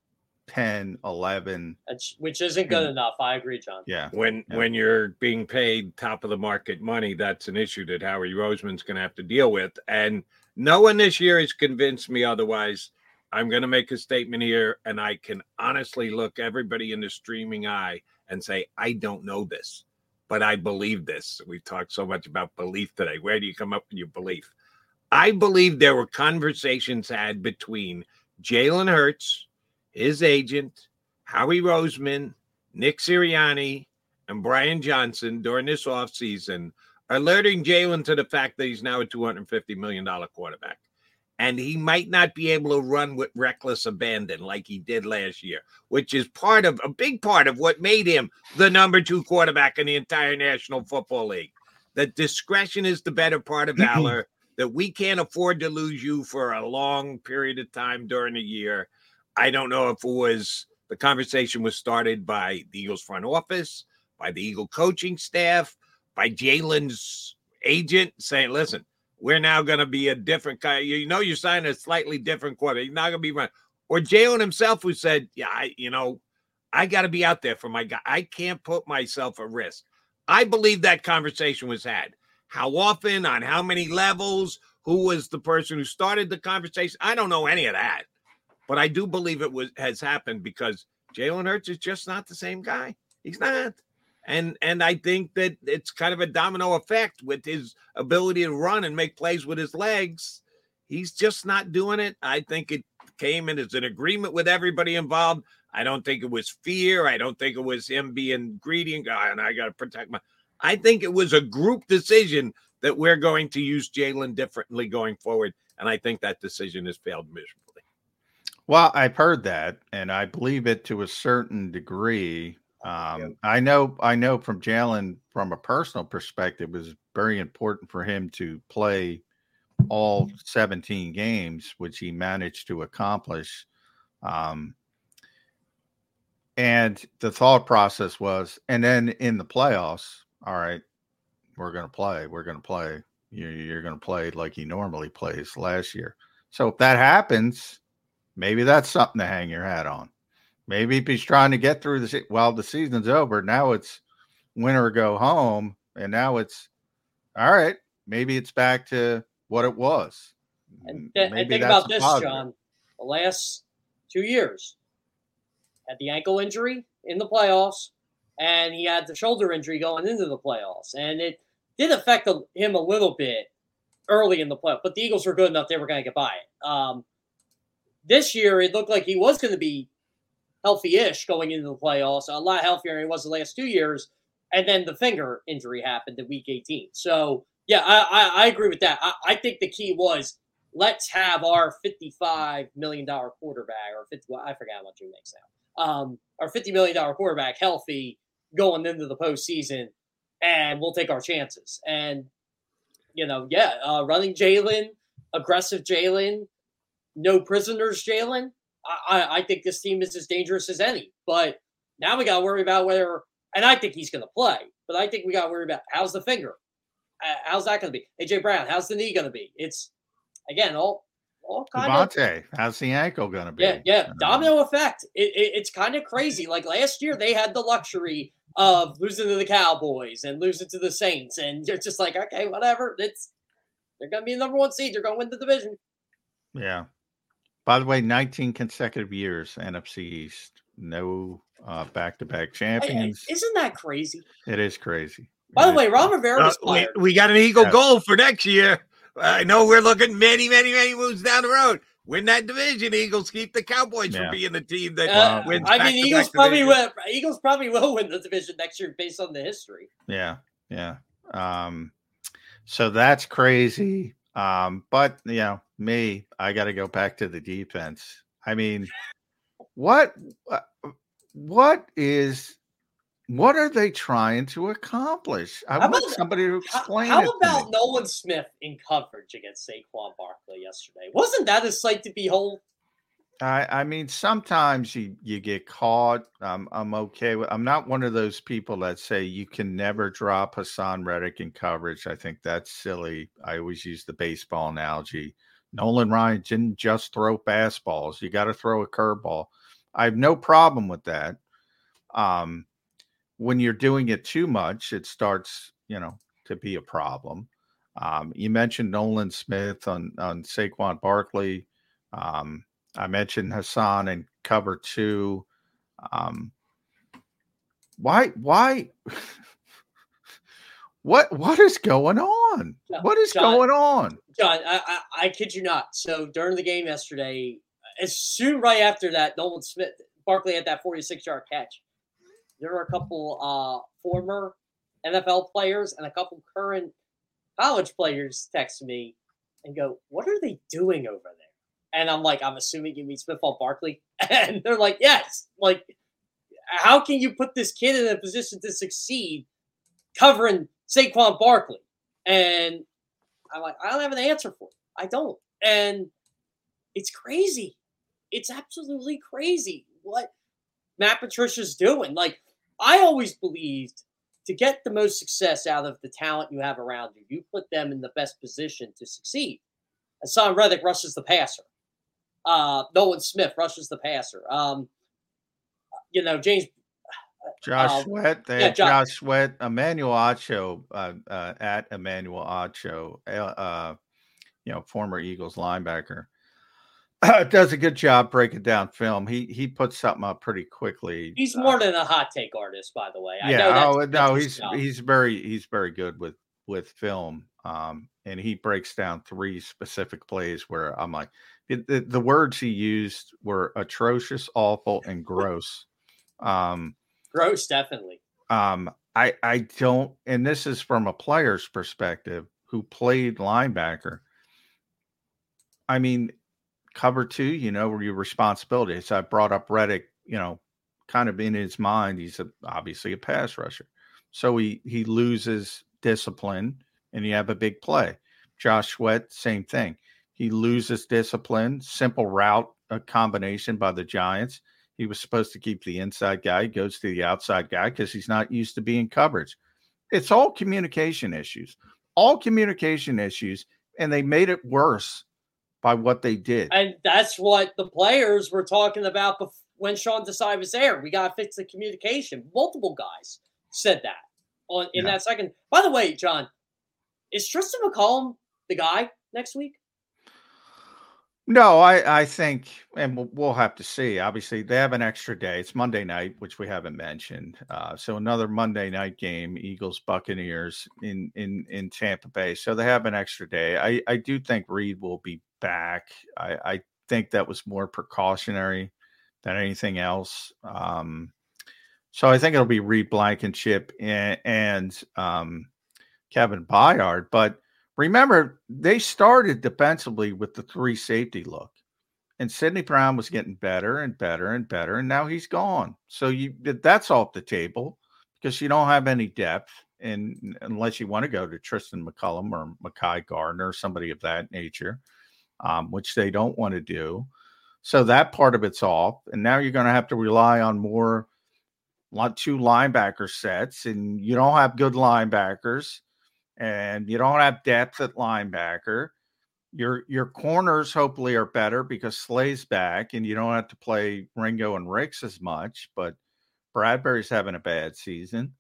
10, 11. That's- which isn't good Hmm. enough. I agree, John. Yeah. when Yeah. when you're being paid top of the market money, that's an issue that Howie Roseman's going to have to deal with. And no one this year has convinced me otherwise. I'm going to make a statement here, and I can honestly look everybody in the streaming eye and say, I don't know this, but I believe this. We've talked so much about belief today. Where do you come up with your belief? I believe there were conversations had between Jalen Hurts, his agent, Howie Roseman, Nick Sirianni, and Brian Johnson during this offseason, alerting Jalen to the fact that he's now a $250 million quarterback. And he might not be able to run with reckless abandon like he did last year, which is part of a big part of what made him the number two quarterback in the entire National Football League. That discretion is the better part of mm-hmm. valor, that we can't afford to lose you for a long period of time during the year. I don't know if it was the conversation was started by the Eagles front office, by the Eagle coaching staff, by Jalen's agent saying, listen, we're now going to be a different guy. You know, you're signing a slightly different quarter. You're not going to be running. Or Jalen himself, who said, yeah, I, you know, I got to be out there for my guy. I can't put myself at risk. I believe that conversation was had. How often, on how many levels, who was the person who started the conversation? I don't know any of that. But I do believe it was has happened because Jalen Hurts is just not the same guy. He's not. And and I think that it's kind of a domino effect with his ability to run and make plays with his legs. He's just not doing it. I think it came in as an agreement with everybody involved. I don't think it was fear. I don't think it was him being greedy and guy, and I got to protect my. I think it was a group decision that we're going to use Jalen differently going forward. And I think that decision has failed miserably. Well, I've heard that, and I believe it to a certain degree. Um, I know, I know from Jalen, from a personal perspective, it was very important for him to play all 17 games, which he managed to accomplish. Um, and the thought process was, and then in the playoffs, all right, we're going to play. We're going to play. You're, you're going to play like he normally plays last year. So if that happens, maybe that's something to hang your hat on. Maybe if he's trying to get through the well, the season's over. Now it's winter go home, and now it's all right. Maybe it's back to what it was. And, th- and think about this, positive. John. The last two years, had the ankle injury in the playoffs, and he had the shoulder injury going into the playoffs, and it did affect him a little bit early in the playoff. But the Eagles were good enough; they were going to get by it. Um, this year, it looked like he was going to be healthy-ish going into the playoffs, a lot healthier than he was the last two years. And then the finger injury happened in Week 18. So yeah, I, I, I agree with that. I, I, think the key was let's have our $55 million quarterback, or 50, well, I forgot how much he makes now, um, our $50 million quarterback healthy going into the postseason, and we'll take our chances. And, you know, yeah, uh, running Jalen, aggressive Jalen, no prisoners Jalen. I, I think this team is as dangerous as any. But now we got to worry about whether, and I think he's going to play, but I think we got to worry about how's the finger? Uh, how's that going to be? AJ Brown, how's the knee going to be? It's, again, all all kind DeVonta, of. How's the ankle going to be? Yeah, yeah. Domino effect. It, it, it's kind of crazy. Like last year, they had the luxury of losing to the Cowboys and losing to the Saints, and you're just like, okay, whatever. It's they're going to be the number one seed. They're going to win the division. Yeah. By the way, 19 consecutive years NFC East, no uh, back-to-back champions. Hey, isn't that crazy? It is crazy. By the way, Ron Rivera was uh, we, we, got an Eagle yeah. goal for next year. I know we're looking many, many, many moves down the road. Win that division, Eagles. Keep the Cowboys yeah. from being the team that uh, wins. I mean, Eagles probably will. Eagles probably will win the division next year based on the history. Yeah, yeah. Um, so that's crazy. Um, but you know, me, I got to go back to the defense. I mean, what, uh, what is what are they trying to accomplish? I how want about, somebody to explain. How, how about Nolan Smith in coverage against Saquon Barkley yesterday? Wasn't that a sight to behold? I, I mean, sometimes you you get caught. I'm, I'm okay with. I'm not one of those people that say you can never drop Haason Reddick in coverage. I think that's silly. I always use the baseball analogy. Nolan Ryan didn't just throw fastballs. You got to throw a curveball. I have no problem with that. Um, when you're doing it too much, it starts, you know, to be a problem. Um, you mentioned Nolan Smith on on Saquon Barkley. Um, I mentioned Haason in cover two. Um, why? Why? *laughs* what? What is going on? what is John, going on? John, I, I, I kid you not. So during the game yesterday, as soon right after that, Nolan Smith Barkley had that 46 yard catch there are a couple uh, former NFL players and a couple current college players text me and go, "What are they doing over there?" And I'm like, "I'm assuming you mean Smithfall Barkley," *laughs* and they're like, "Yes." Like, how can you put this kid in a position to succeed covering Saquon Barkley? And I'm like, I don't have an answer for it. I don't. And it's crazy. It's absolutely crazy what Matt Patricia's doing. Like, I always believed to get the most success out of the talent you have around you, you put them in the best position to succeed. Haason Reddick rushes the passer. Uh, Nolan Smith rushes the passer. Um, you know, James. Josh uh, Sweat, yeah, Josh, Josh Sweat, Emmanuel Acho uh, uh, at Emmanuel Acho, uh, you know, former Eagles linebacker. *clears throat* does a good job breaking down film. He he puts something up pretty quickly. He's more uh, than a hot take artist, by the way. I yeah. oh no, he's job. he's very he's very good with with film. Um, and he breaks down three specific plays where I'm like, the, the words he used were atrocious, awful, and gross. Um, gross, definitely. Um, I I don't, and this is from a player's perspective who played linebacker. I mean, cover two, you know, were your responsibilities. I brought up Reddick, you know, kind of in his mind, he's a, obviously a pass rusher. So he he loses discipline and you have a big play. Josh Sweat, same thing. He loses discipline, simple route a combination by the Giants. He was supposed to keep the inside guy, goes to the outside guy because he's not used to being coverage. It's all communication issues, all communication issues, and they made it worse by what they did. And that's what the players were talking about when Sean Desai was there. We got to fix the communication. Multiple guys said that on in yeah. that second. By the way, John, is Tristan McCollum the guy next week? No, I, I think, and we'll, we'll, have to see. Obviously, they have an extra day. It's Monday night, which we haven't mentioned. Uh, so another Monday night game, Eagles Buccaneers in in in Tampa Bay. So they have an extra day. I I do think Reed will be back. I I think that was more precautionary than anything else. Um, so I think it'll be Reed Blankenship and, and um, Kevin Byard. But remember, they started defensively with the three safety look. And Sydney Brown was getting better and better and better, and now he's gone. So you that's off the table because you don't have any depth, and unless you want to go to Tristan McCollum or Mekhi Garner or somebody of that nature, um, which they don't want to do. So that part of it's off, and now you're going to have to rely on more, two linebacker sets, and you don't have good linebackers and you don't have depth at linebacker. Your your corners hopefully are better because Slay's back, and you don't have to play Ringo and Ricks as much. But Bradberry's having a bad season.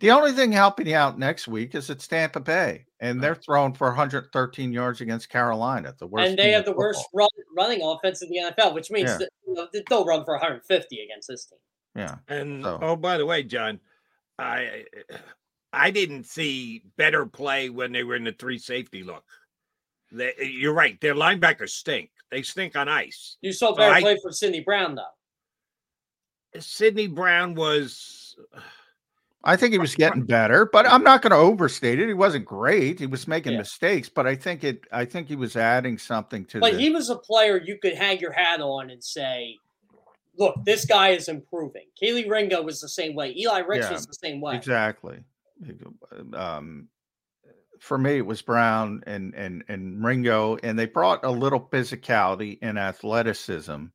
The only thing helping you out next week is it's Tampa Bay, and they're throwing for 113 yards against Carolina, the worst. And they have the worst run, running offense in the NFL, which means yeah. that, you know, they'll run for 150 against this team. Yeah. And so. oh, by the way, John, I I didn't see better play when they were in the three safety look. They, eh, you're right. Their linebackers stink. They stink on ice. You saw better so play from Sydney Brown, though. Sydney Brown was. I think he uh, was getting better, but I'm not going to overstate it. He wasn't great. He was making yeah. mistakes, but I think it. I think he was adding something to. But the, he was a player you could hang your hat on and say, "Look, this guy is improving." Kelee Ringo was the same way. Eli Ricks yeah, was the same way. Exactly um, for me, it was Brown and and and Ringo, and they brought a little physicality and athleticism.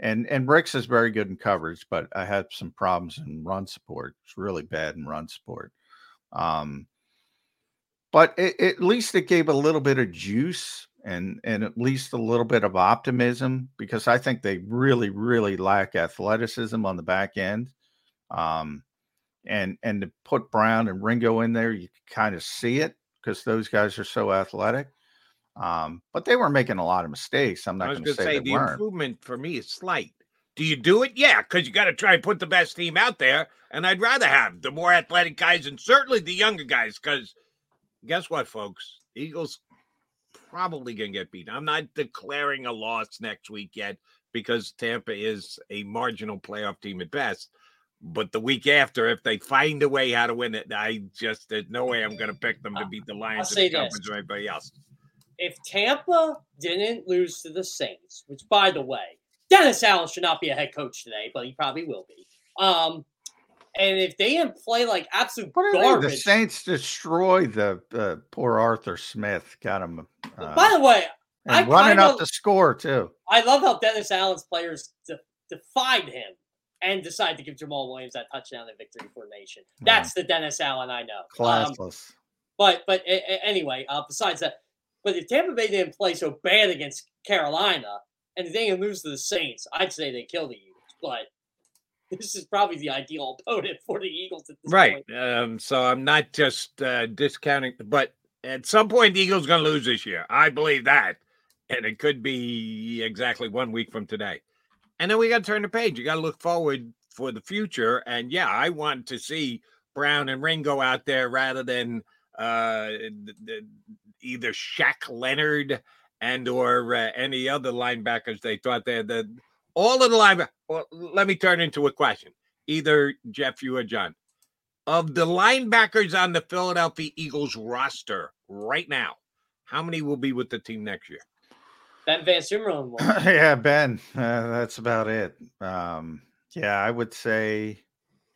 And and Ricks is very good in coverage, but I had some problems in run support. It's really bad in run support. Um, but it, at least it gave a little bit of juice and and at least a little bit of optimism because I think they really really lack athleticism on the back end. Um, and and to put Brown and Ringo in there, you kind of see it because those guys are so athletic. Um, but they were making a lot of mistakes. I'm not going to say, say the weren't. improvement for me is slight. Do you do it? Yeah, because you got to try and put the best team out there. And I'd rather have the more athletic guys and certainly the younger guys. Because guess what, folks? Eagles probably going to get beat. I'm not declaring a loss next week yet because Tampa is a marginal playoff team at best. But the week after, if they find a way how to win it, I just there's no way I'm going to pick them to beat the Lions or the Cowboys or anybody else. If Tampa didn't lose to the Saints, which by the way, Dennis Allen should not be a head coach today, but he probably will be. Um, and if they didn't play like absolute garbage, the Saints destroyed the uh, poor Arthur Smith. Got him. Uh, by the way, I running up the score too. I love how Dennis Allen's players de- defied him and decide to give Jamal Williams that touchdown and victory for nation. That's the Dennis Allen I know. Um, Classless. Um, but but anyway, uh, besides that, but if Tampa Bay didn't play so bad against Carolina and they didn't lose to the Saints, I'd say they kill the Eagles. But *laughs* this is probably the ideal opponent for the Eagles right. Um, so I'm not just uh, discounting, but at some point the Eagles going to lose this year. I believe that. and it could be exactly one week from today. And then we got to turn the page. You got to look forward for the future. And yeah, I want to see Brown and Ringo out there rather than uh, the, the, either Shaq Leonard and or uh, any other linebackers they thought they had. The, all of the linebackers. Well, let me turn into a question. Either Jeff, you or John. Of the linebackers on the Philadelphia Eagles roster right now, how many will be with the team next year? Ben VanSumeren. *laughs* yeah, Ben. Uh, that's about it. Um, yeah, I would say,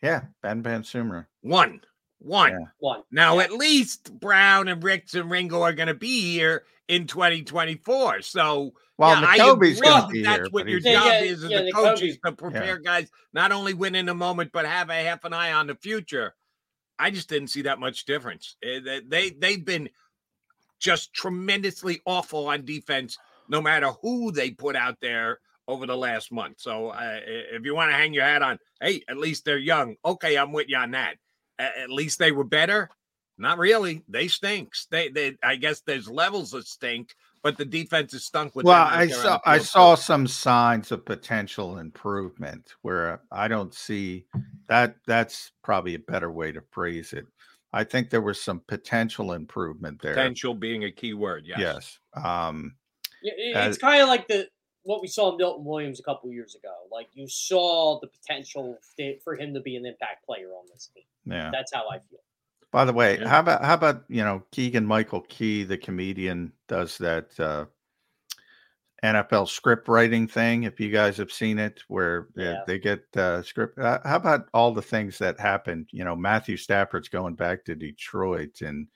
yeah, Ben VanSumeren. One. One. Yeah. One. Now, Yeah. at least Brown and Ricks and Ringo are going to be here in 2024. So, Well, yeah, I Nakobe's agree gonna That's here, what your he's- job Yeah, yeah, is as yeah, a coach is to prepare guys not only win in the moment but have a half an eye on the future. I just didn't see that much difference. Eh, They they they've been just tremendously awful on defense, no matter who they put out there over the last month. So, uh, if you want to hang your hat on, hey, at least they're young. Okay, I'm with you on that. At least they were better. Not really. They stink. They, they. I guess there's levels of stink, but the defense is stunk with. Well, I saw I saw some signs of potential improvement where I don't see that. That's probably a better way to phrase it. I think there was some potential improvement there. potential being a key word. Yes. Yes. Um, it's kind of like the what we saw in Milton Williams a couple years ago. Like you saw the potential for him to be an impact player on this team. yeah. That's how I feel. By the way, Yeah. how about how about you know Keegan Michael Key, the comedian, does that uh, NFL script writing thing. If you guys have seen it, where they- Yeah. they get uh, script. Uh, how about all the things that happened? You know, Matthew Stafford's going back to Detroit, and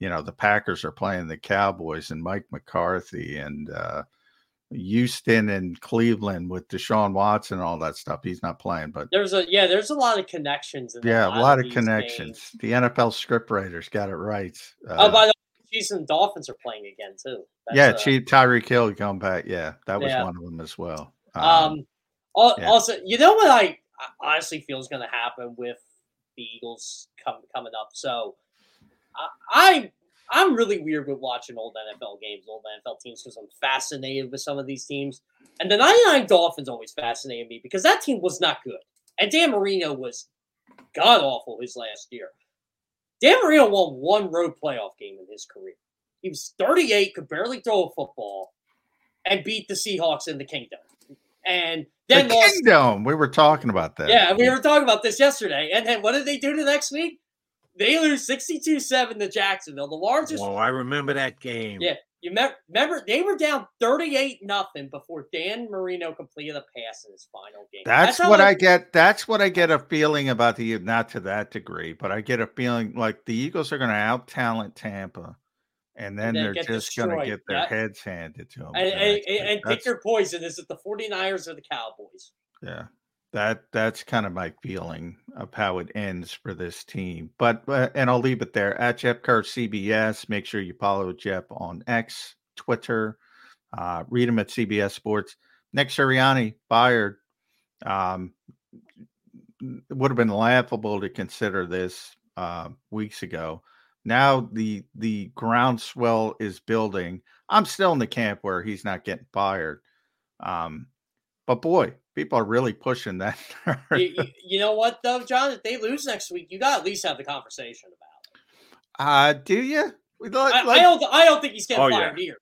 you know the Packers are playing the Cowboys, and Mike McCarthy, and uh, Houston and Cleveland with Deshaun Watson and all that stuff. He's not playing, but There's a yeah, there's a lot of connections. In yeah, a lot of these connections. games. The NFL scriptwriters got it right. Oh, Uh, by the way, Chiefs and Dolphins are playing again too. That's, yeah, Chief Tyreek Hill going back. Yeah, that was Yeah. one of them as well. Um, al- yeah. also, you know what I I honestly feel is going to happen with the Eagles come, coming up. So, I, I I'm really weird with watching old NFL games, old NFL teams, because I'm fascinated with some of these teams. And the 99 Dolphins always fascinated me because that team was not good, and Dan Marino was god awful his last year. Dan Marino won one road playoff game in his career. He was 38, could barely throw a football, and beat the Seahawks in the Kingdom. And then the lost. Kingdom. We were talking about that. Yeah, we were talking about this yesterday. And then what did they do the next week? They lose 62 7 to Jacksonville, the largest. Oh, I remember that game. Yeah, you me- remember they were down 38 nothing before Dan Marino completed a pass in his final game. That's, how what I get. That's what I get a feeling about the not to that degree, but I get a feeling like the Eagles are going to out talent Tampa, and then, then they're just going to get their heads handed to them. And, and, and, and pick your poison. Is it the 49ers or the Cowboys? Yeah, that that's kind of my feeling of how it ends for this team. But uh, and I'll leave it there at Jeff Kerr CBS. Make sure you follow Jeff on X, Twitter. Uh, read him at CBS Sports. Nick Sirianni fired. Um, it would have been laughable to consider this uh, weeks ago. Now the the groundswell is building. I'm still in the camp where he's not getting fired. Um, but boy, people are really pushing that. *laughs* you, you, you know what, though, John? If they lose next week, you got to at least have the conversation about it. uh, do you? it. I, I don't. I don't think he's getting Oh, yeah. fired here.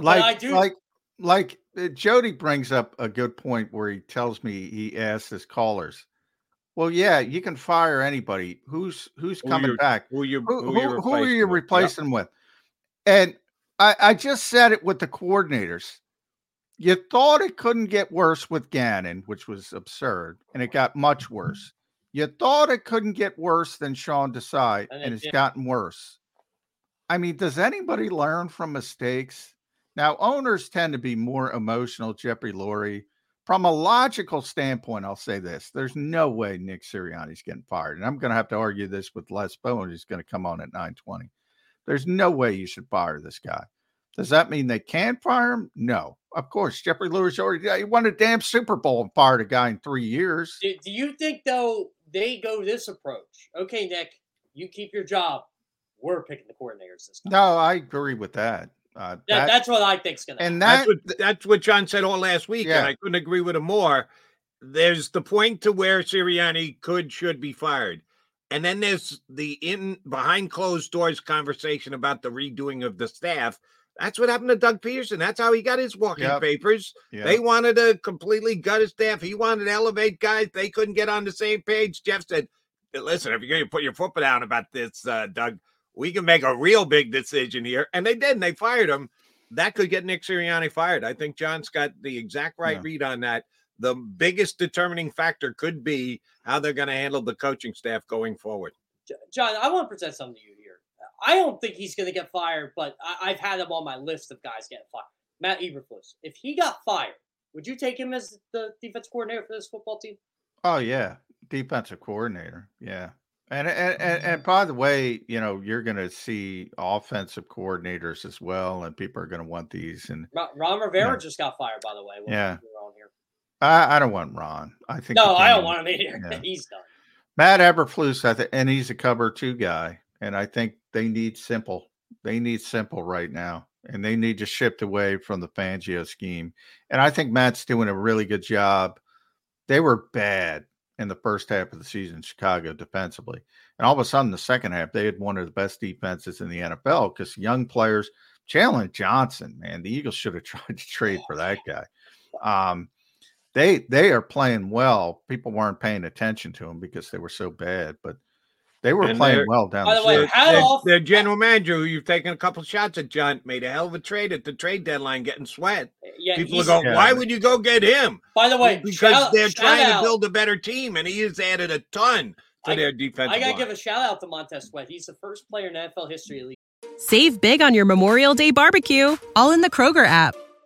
like I do. like like uh, Jody brings up a good point where he tells me he asks his callers, "Well, yeah, you can fire anybody. Who's who's Who coming you- back? who you- who, who who- who are you replacing with? Replacing with?" And I, I just said it with the coordinators. You thought it couldn't get worse with Gannon, which was absurd, and it got much mm-hmm. worse. You thought it couldn't get worse than Sean Desai, And and it's did. gotten worse. I mean, does anybody learn from mistakes? Now, owners tend to be more emotional. Jeffrey Lurie, from a logical standpoint, I'll say this: there's no way Nick Sirianni's getting fired, and I'm going to have to argue this with Les Bowen, who's going to come on at 9:20. There's no way you should fire this guy. Does that mean they can fire him? No, of course. Jeffrey Lurie already he won a damn Super Bowl and fired a guy in three years. Do, do you think though they go this approach? Okay, Nick, you keep your job. We're picking the coordinators this time. No, I agree with that. Uh, Yeah, that- that's what I think's gonna. and That's that what that's what John said all last week, Yeah. and I couldn't agree with him more. There's the point to where Sirianni could should be fired, and then there's the in behind closed doors conversation about the redoing of the staff. That's what happened to Doug Pederson. That's how he got his walking Yep. papers. Yeah. They wanted to completely gut his staff. He wanted to elevate guys. They couldn't get on the same page. Jeff said, "Listen, if you're going to put your foot down about this, uh, Doug, we can make a real big decision here." And they did. And they fired him. That could get Nick Sirianni fired. I think John's got the exact right Yeah. read on that. The biggest determining factor could be how they're going to handle the coaching staff going forward. John, I want to present something to you here. I don't think he's going to get fired, but I- I've had him on my list of guys getting fired. Matt Eberflus. If he got fired, would you take him as the defense coordinator for this football team? Oh yeah, defensive coordinator. Yeah, and and and, and mm-hmm. by the way, you know you're going to see offensive coordinators as well, and people are going to want these. And Ron, Rivera Yeah. just got fired, by the way. Yeah. we were on here. I, I don't want Ron. I think No, I don't want him either. *laughs* yeah. He's done. Matt Eberflus, I think, and he's a cover two guy, and I think they need simple. They need simple right now, and they need to shift away from the Fangio scheme. And I think Matt's doing a really good job. They were bad in the first half of the season, Chicago defensively, and all of a sudden, the second half, they had one of the best defenses in the NFL because young players. Jaylon Johnson, man, the Eagles should have *laughs* tried to trade for that guy. Um, they they are playing well. People weren't paying attention to them because they were so bad, but they were And playing well down there. By the the way, stretch. how their, off- their general manager, who you've taken a couple shots at, John, made a hell of a trade at the trade deadline, getting sweat. Yeah, People are going, Yeah. why would you go get him? By the way, because shout- they're shout trying out- to build a better team, and he has added a ton to I- their defense. I got to give a shout out to Montez Sweat. He's the first player in NFL history to lead. Save big on your Memorial Day barbecue, all in the Kroger app.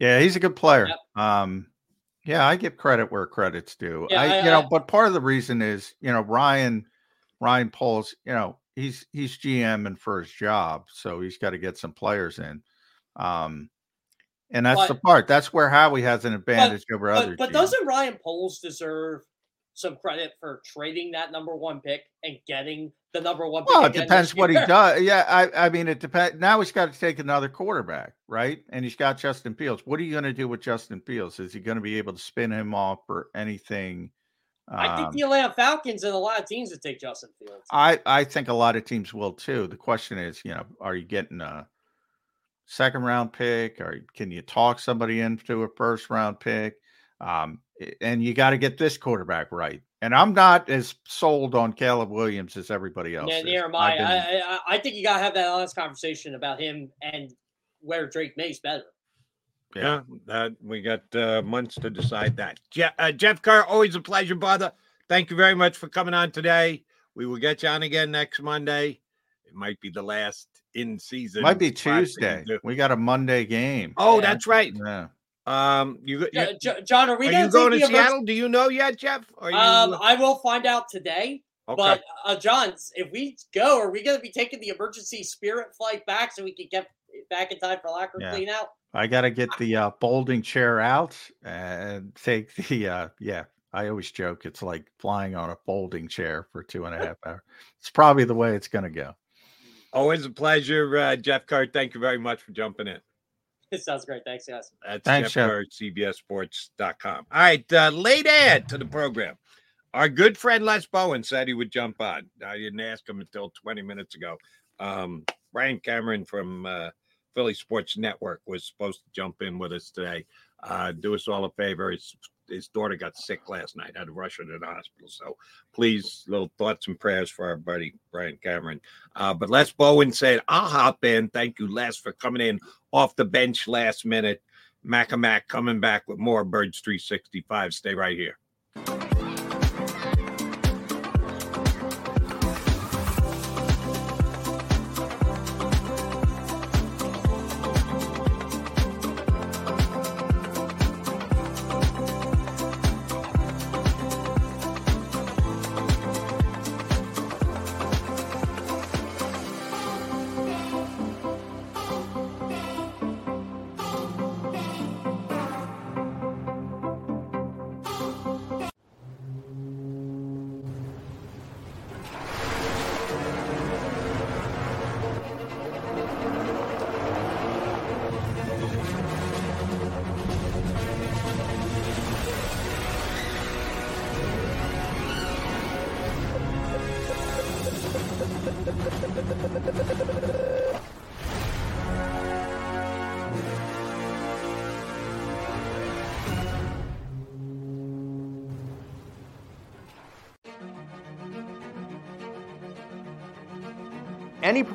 Yeah. He's a good player. Yep. Um, yeah, I give credit where credit's due. Yeah, I, I- you know, I- but part of the reason is, you know, Ryan, Ryan Poles, you know, he's he's GM and for his job, so he's got to get some players in. Um, and that's the part. That's where Howie has an advantage over other. But, but GMs. doesn't Ryan Poles deserve some credit for trading that number one pick and getting the number one pick? Well, it depends what he *laughs* does. Yeah, I, I mean, it depends. Now he's got to take another quarterback, right? And he's got Justin Fields. What are you going to do with Justin Fields? Is he going to be able to spin him off for anything? I think Um, the Atlanta Falcons and a lot of teams would take Justin Fields. I I think a lot of teams will too. The question is, you know, are you getting a second round pick, or can you talk somebody into a first round pick? Um, and you got to get this quarterback right. And I'm not as sold on Caleb Williams as everybody else. Yeah, near am I've I. I, I. I think you gotta have that honest conversation about him and where Drake Maye's better. Yeah, that we got uh, months to decide that. Je- uh, Jeff Kerr, always a pleasure, brother. Thank you very much for coming on today. We will get you on again next Monday. It might be the last in season. Might be spot that you Tuesday. We got a Monday game. Oh, that's right. Yeah. Um, you, you Jo- Jo- John, are we are gonna you going to take the emerg- Seattle? Do you know yet, Jeff? Are you, Um, I will find out today. Okay. But uh, John, if we go, are we going to be taking the emergency Spirit flight back so we can get back in time for locker room Yeah. clean out? I got to get the uh, folding chair out and take the. Uh, yeah, I always joke it's like flying on a folding chair for two and a half hours. It's probably the way it's going to go. always a pleasure, uh, Jeff Kerr. Thank you very much for jumping in. *laughs* It sounds great. Thanks, guys. That's Thanks, Jeff Jeff. Kerr, CBSSports.com. All right, uh, late ad to the program. Our good friend Les Bowen said he would jump on. I didn't ask him until 20 minutes ago. Um, Brian Cameron from uh, Philly Sports Network was supposed to jump in with us today. Uh, do us all a favor. His, daughter got sick last night. had to rush her to the hospital. So please, little thoughts and prayers for our buddy Brian Cameron. Uh, but Les Bowen said, I'll hop in. Thank you, Les, for coming in off the bench last minute. Mac coming back with more Birds 365. Stay right here.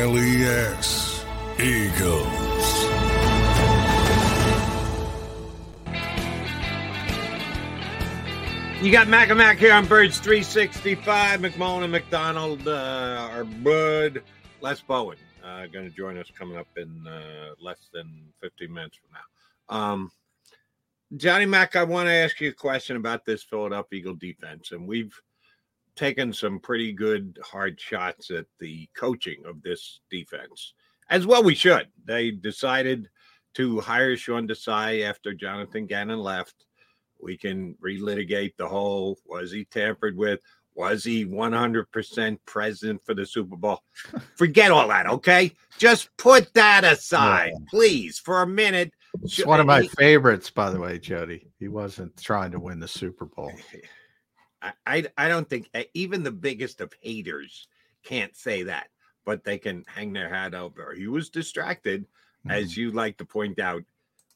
G L E S. Eagles. You got Mac and Mac here on Birds 365. McMullen and McDonald, uh, our bud, Les Bowen, uh, going to join us coming up in uh, less than 15 minutes from now. Um, Johnny Mac, I want to ask you a question about this Philadelphia Eagle defense. And we've taken some pretty good hard shots at the coaching of this defense, as well we should. They decided to hire Sean Desai after Jonathan Gannon left we can relitigate the whole was he tampered with was he 100% present for the super bowl *laughs* forget all that okay just put that aside please for a minute It's one of my favorites, by the way, Jody. He wasn't trying to win the Super Bowl. *laughs* I, I I don't think uh, even the biggest of haters can't say that, but they can hang their hat over. He was distracted, as you like to point out.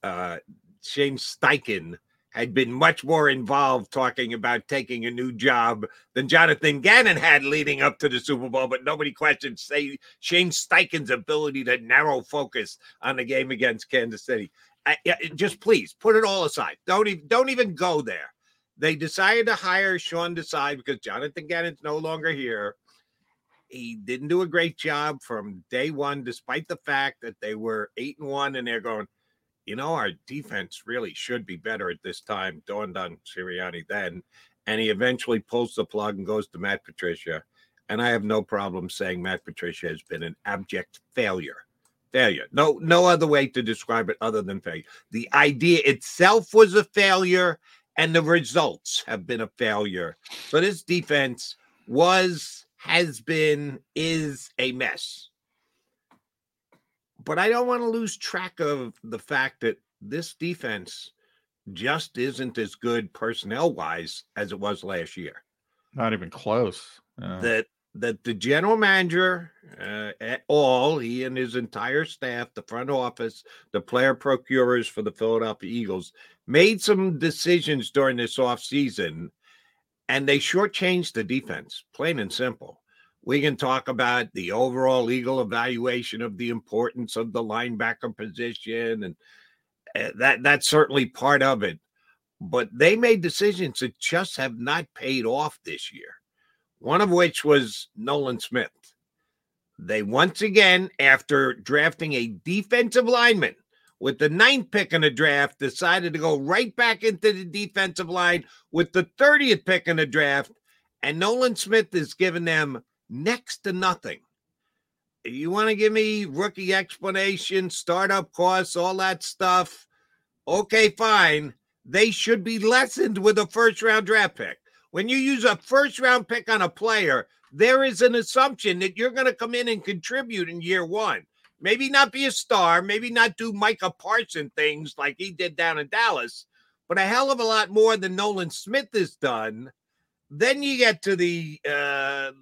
Uh, Shane Steichen had been much more involved talking about taking a new job than Jonathan Gannon had leading up to the Super Bowl, but nobody questioned say Shane Steichen's ability to narrow focus on the game against Kansas City. I, yeah, just please put it all aside. Don't even don't even go there. They decided to hire Sean Desai because Jonathan Gannon's no longer here. He didn't do a great job from day one, despite the fact that they were eight and one, and they're going, you know, our defense really should be better at this time. Dawned on Sirianni then, and he eventually pulls the plug and goes to Matt Patricia. And I have no problem saying Matt Patricia has been an abject failure. Failure. No, no other way to describe it other than failure. The idea itself was a failure, and the results have been a failure. So this defense was, has been, is a mess. But I don't want to lose track of the fact that this defense just isn't as good personnel wise as it was last year. Not even close. Yeah. That that the general manager uh, at all, he and his entire staff, the front office, the player procurers for the Philadelphia Eagles, made some decisions during this offseason and they shortchanged the defense, plain and simple. We can talk about the overall legal evaluation of the importance of the linebacker position, and uh, that that's certainly part of it. But they made decisions that just have not paid off this year. One of which was Nolan Smith. They once again, after drafting a defensive lineman with the ninth pick in the draft, decided to go right back into the defensive line with the 30th pick in the draft. And Nolan Smith is giving them next to nothing. You want to give me rookie explanation, startup costs, all that stuff? Okay, fine. They should be lessened with a first round draft pick. When you use a first round pick on a player, there is an assumption that you're going to come in and contribute in year one. Maybe not be a star, maybe not do Micah Parson things like he did down in Dallas, but a hell of a lot more than Nolan Smith has done. Then you get to the uh,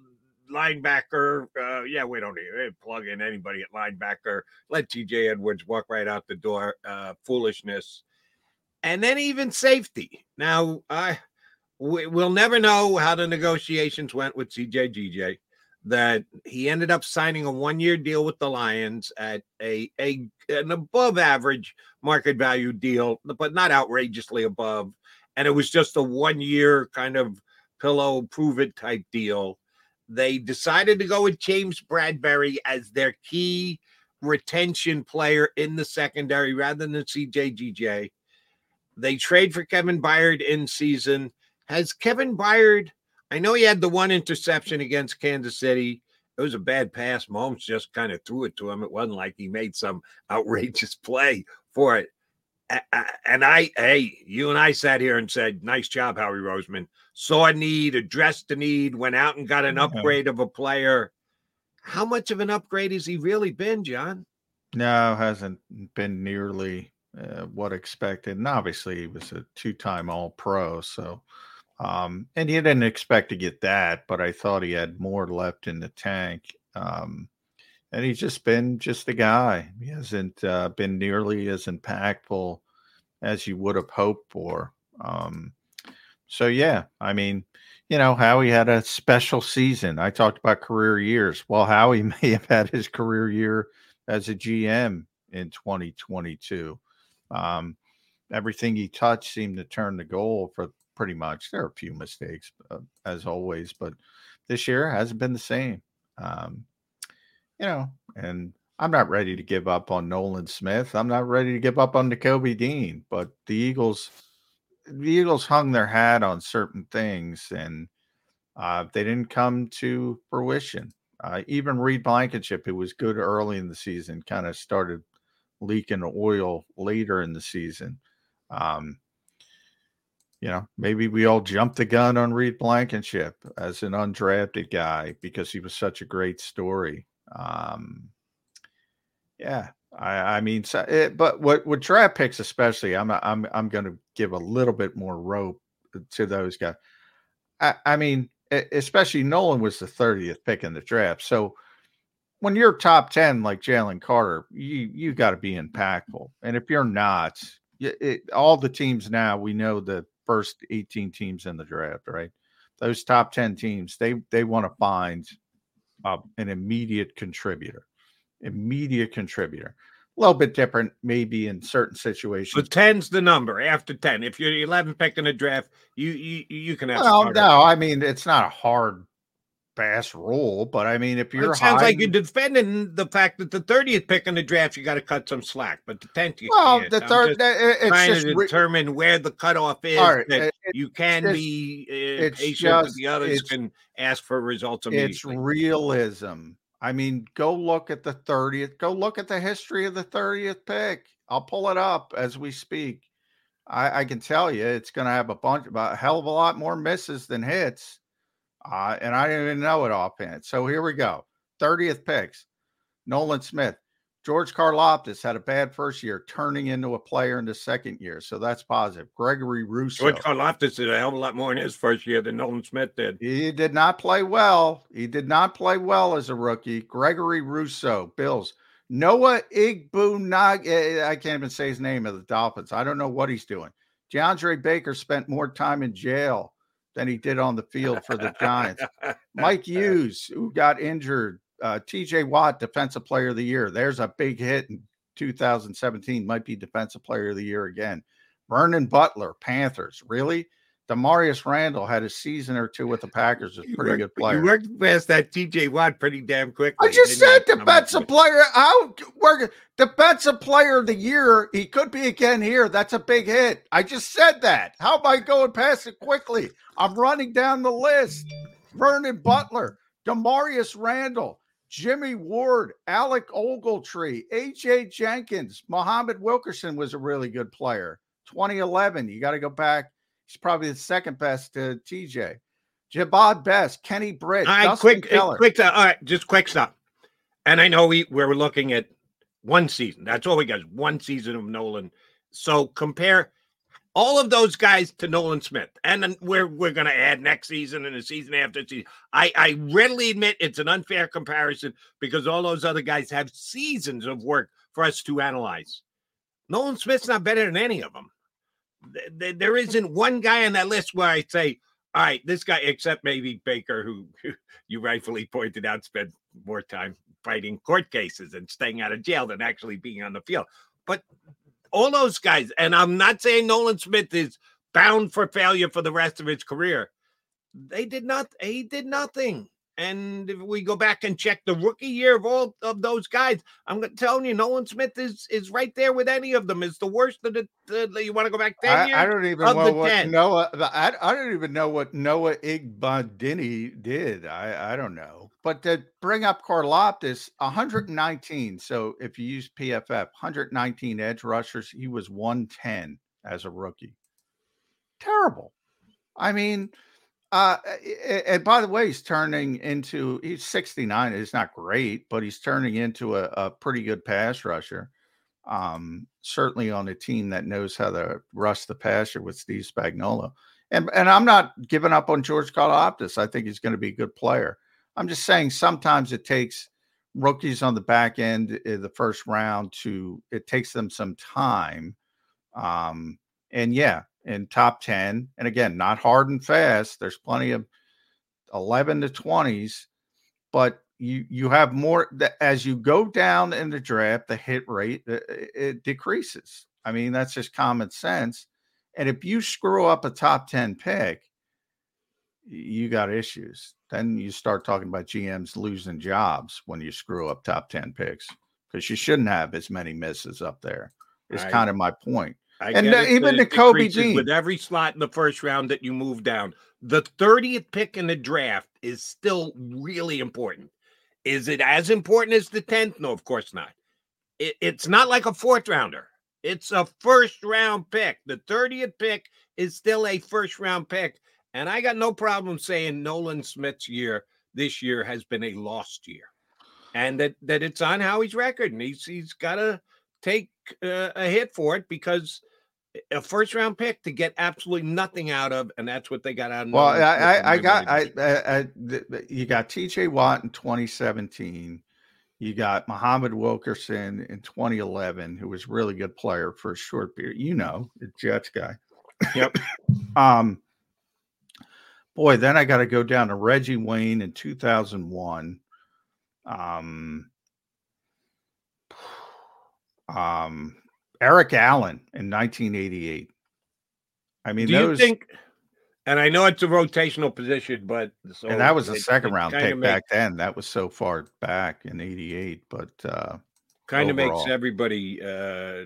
linebacker. Uh, yeah, we don't need plug in anybody at linebacker. Let TJ Edwards walk right out the door. Uh, foolishness. And then even safety. Now, I we, will never know how the negotiations went with CJGJ. That he ended up signing a one-year deal with the Lions at a, a an above average market value deal, but not outrageously above. And it was just a one-year kind of pillow prove it type deal. They decided to go with James Bradberry as their key retention player in the secondary rather than CJGJ. They trade for Kevin Byard in season. Has Kevin Byard, I know he had the one interception against Kansas City. It was a bad pass. Mahomes just kind of threw it to him. It wasn't like he made some outrageous play for it. And I, hey, you and I sat here and said, nice job, Howie Roseman. Saw a need, addressed the need, went out and got an upgrade of a player. How much of an upgrade has he really been, John? No, hasn't been nearly uh, what expected. And obviously, he was a two time All Pro. So, um, and he didn't expect to get that, but I thought he had more left in the tank. Um, and he's just been just a guy. He hasn't uh, been nearly as impactful as you would have hoped for. Um, so yeah, I mean, you know, Howie had a special season. I talked about career years. Well, Howie *laughs* may have had his career year as a GM in 2022. Um, everything he touched seemed to turn the goal for pretty much. There are a few mistakes, uh, as always, but this year hasn't been the same. Um, you know, and I'm not ready to give up on Nolan Smith. I'm not ready to give up on Nakobe Dean, but the Eagles the Eagles hung their hat on certain things and uh, they didn't come to fruition. Uh, even Reed Blankenship, who was good early in the season, kind of started leaking oil later in the season. Um, you know, maybe we all jumped the gun on Reed Blankenship as an undrafted guy because he was such a great story. Um, yeah, I, I mean, so it, eh, but what with draft picks especially, I'm I'm I'm going to give a little bit more rope to those guys. I, I mean, especially Nolan was the 30th pick in the draft, so when you're top 10 like Jalen Carter, you you got to be impactful, and if you're not, it, all the teams now we know the first 18 teams in the draft, right? Those top 10 teams, they they want to find uh, an immediate contributor immediate contributor. A little bit different, maybe in certain situations. But 10's the number after 10. If you're 11 pick in a draft, you you you can have. Well, no, I mean it's not a hard fast rule, but I mean if you're it sounds high, like you're defending the fact that the 30th pick in the draft you got to cut some slack, but the 10th you well, can't. the third it's trying just to determine where the cutoff is. Right, that it, you can it's, be uh, it's patient, just, the others can ask for results immediately. It's realism. I mean, go look at the 30th. Go look at the history of the 30th pick. I'll pull it up as we speak. I, I can tell you it's going to have a bunch, a hell of a lot more misses than hits. Uh, and I didn't even know it offhand. So here we go. 30th picks. Nolan Smith, George Karlaftis had a bad first year, turning into a player in the second year. So that's positive. Gregory Rousseau. George Karlaftis did a hell of a lot more in his first year than Nolan Smith did. He did not play well. He did not play well as a rookie. Gregory Rousseau, Bills. Noah Igbunag. Eh, I can't even say his name of the Dolphins. I don't know what he's doing. DeAndre Baker spent more time in jail than he did on the field for the Giants. *laughs* Mike Hughes, who got injured uh, TJ Watt, Defensive Player of the Year. There's a big hit in 2017, might be Defensive Player of the Year again. Vernon Butler, Panthers. Really? Damarious Randall had a season or two with the Packers. Was a pretty good player. You worked past that TJ Watt pretty damn quickly. I just said the defensive player. How work defensive player of the year? He could be again here. That's a big hit. I just said that. How am I going past it quickly? I'm running down the list. Vernon Butler, Damarious Randall, Jimmy Ward, Alec Ogletree, AJ Jenkins, Muhammad Wilkerson was a really good player. 2011, you got to go back. He's probably the second best to TJ. Jahvid Best, Kenny Britt, All right, Dustin quick, Keller. quick. uh, All right, just quick stop. And I know we we're looking at one season. That's all we got. is One season of Nolan. So compare all of those guys to Nolan Smith, and then we're we're going to add next season and the season after season. I I readily admit it's an unfair comparison because all those other guys have seasons of work for us to analyze. Nolan Smith's not better than any of them. Th- th- There isn't one guy on that list where I say, all right, this guy, except maybe Baker, who you rightfully pointed out spent more time fighting court cases and staying out of jail than actually being on the field. But all those guys, and I'm not saying Nolan Smith is bound for failure for the rest of his career. They did not, he did nothing. And if we go back and check the rookie year of all of those guys, I'm telling you, Nolan Smith is is right there with any of them. It's the worst of the. the you want to go back ten years? I, I don't even know what 10. Noah. I, I don't even know what Noah Igbadini did. I I don't know. But to bring up Karloptis, 119. So if you use PFF, 119 edge rushers, he was 110 as a rookie. Terrible. I mean, uh, and by the way, he's turning into he's 69. He's not great, but he's turning into a, a pretty good pass rusher. Um, certainly on a team that knows how to rush the passer with Steve Spagnuolo. And and I'm not giving up on George Kaloptis. I think he's going to be a good player. I'm just saying sometimes it takes rookies on the back end in the first round to it takes them some time. Um, and yeah, in top 10, and again, not hard and fast. There's plenty of 11 to 20s, but you you have more as you go down in the draft, the hit rate uh, it decreases. I mean, that's just common sense. And if you screw up a top 10 pick, you got issues. Then you start talking about GMs losing jobs when you screw up top 10 picks because you shouldn't have as many misses up there. It's I- kind of my point. I and uh, even Nakobe Dean. with every slot in the first round that you move down. The 30th pick in the draft is still really important. Is it as important as the 10th? No, of course not. It, it's not like a fourth rounder. It's a first round pick. The 30th pick is still a first round pick. And I got no problem saying Nolan Smith's year this year has been a lost year. And that, that it's on Howie's record. And he's he's gotta take uh, a hit for it because a first round pick to get absolutely nothing out of, and that's what they got out of. Well, I, I, I got I. I, I you got T.J. Watt in 2017. You got Muhammad Wilkerson in 2011, who was really good player for a short period. You know, the Jets guy. Yep. *coughs* um, boy, then I got to go down to Reggie Wayne in 2001. Um, um, Eric Allen in 1988. I mean, Do those, you think? And I know it's a rotational position, but so and that was a second it round pick back then. That was so far back in '88, but uh, kind of makes everybody uh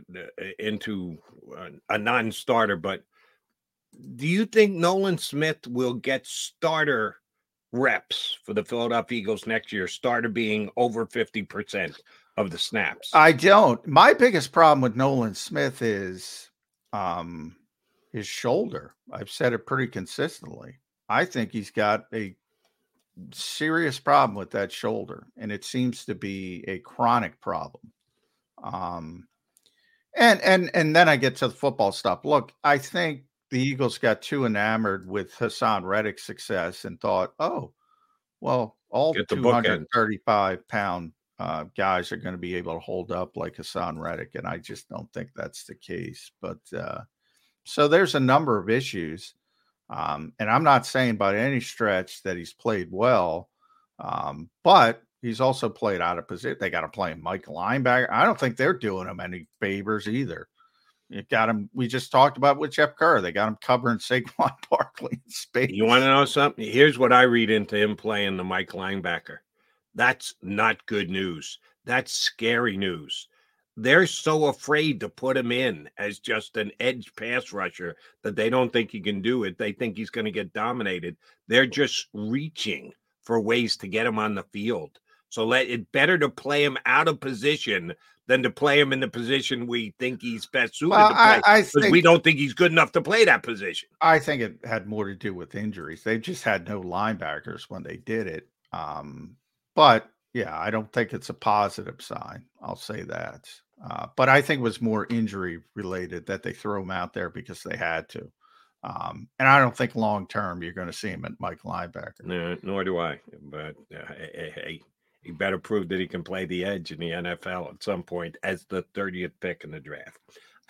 into a- a non-starter but do you think Nolan Smith will get starter reps for the Philadelphia Eagles next year starter being over 50% of the snaps I don't. My biggest problem with Nolan Smith is um, his shoulder. I've said it pretty consistently. I think he's got a serious problem with that shoulder, and it seems to be a chronic problem. Um, and and and then I get to the football stuff. Look, I think the Eagles got too enamored with Haason Reddick's success and thought, oh, well, all Get the two bookends. hundred thirty-five pound uh, guys are going to be able to hold up like Haason Reddick, and I just don't think that's the case. But uh, so there's a number of issues, um, and I'm not saying by any stretch that he's played well, um, but he's also played out of position. They got to play him Mike linebacker. I don't think they're doing him any favors either. You got him. We just talked about with Jeff Kerr. They got him covering Saquon *laughs* Barkley in space. You want to know something? Here's what I read into him playing the Mike linebacker. That's not good news. That's scary news. They're so afraid to put him in as just an edge pass rusher that they don't think he can do it. They think he's going to get dominated. They're just reaching for ways to get him on the field So let it better to play him out of position than to play him in the position we think he's best suited Well, to play. I- I think- we don't think he's good enough to play that position. I think it had more to do with injuries. They just had no linebackers when they did it. Um, but yeah, I don't think it's a positive sign. I'll say that. Uh, but I think it was more injury related that they throw him out there because they had to. Um, and I don't think long term you're going to see him at Mike linebacker. No, nor do I. But uh, hey, he better prove that he can play the edge in the NFL at some point as the 30th pick in the draft.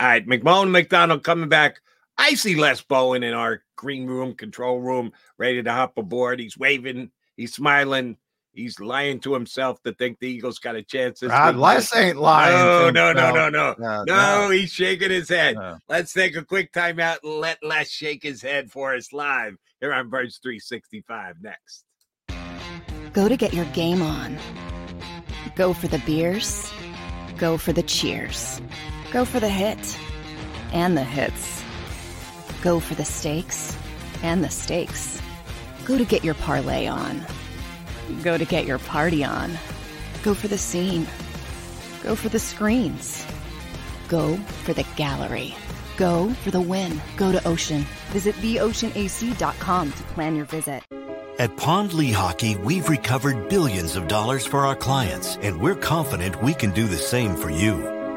All right, McMullen McDonald coming back. I see Les Bowen in our green room, control room, ready to hop aboard. He's waving, he's smiling, he's lying to himself to think the Eagles got a chance this week. Les ain't lying No, to no, no, no, no, No, no, no. He's shaking his head. No. Let's take a quick timeout and let Les shake his head for us live here on Birds 365 next. Go to get your game on. Go for the beers. Go for the cheers. Go for the hit and the hits. Go for the stakes and the stakes. Go to get your parlay on. Go to get your party on. Go for the scene. Go for the screens. Go for the gallery. Go for the win. Go to Ocean. Visit theoceanac.com to plan your visit. At Pond Lehocky, we've recovered billions of dollars for our clients, and we're confident we can do the same for you.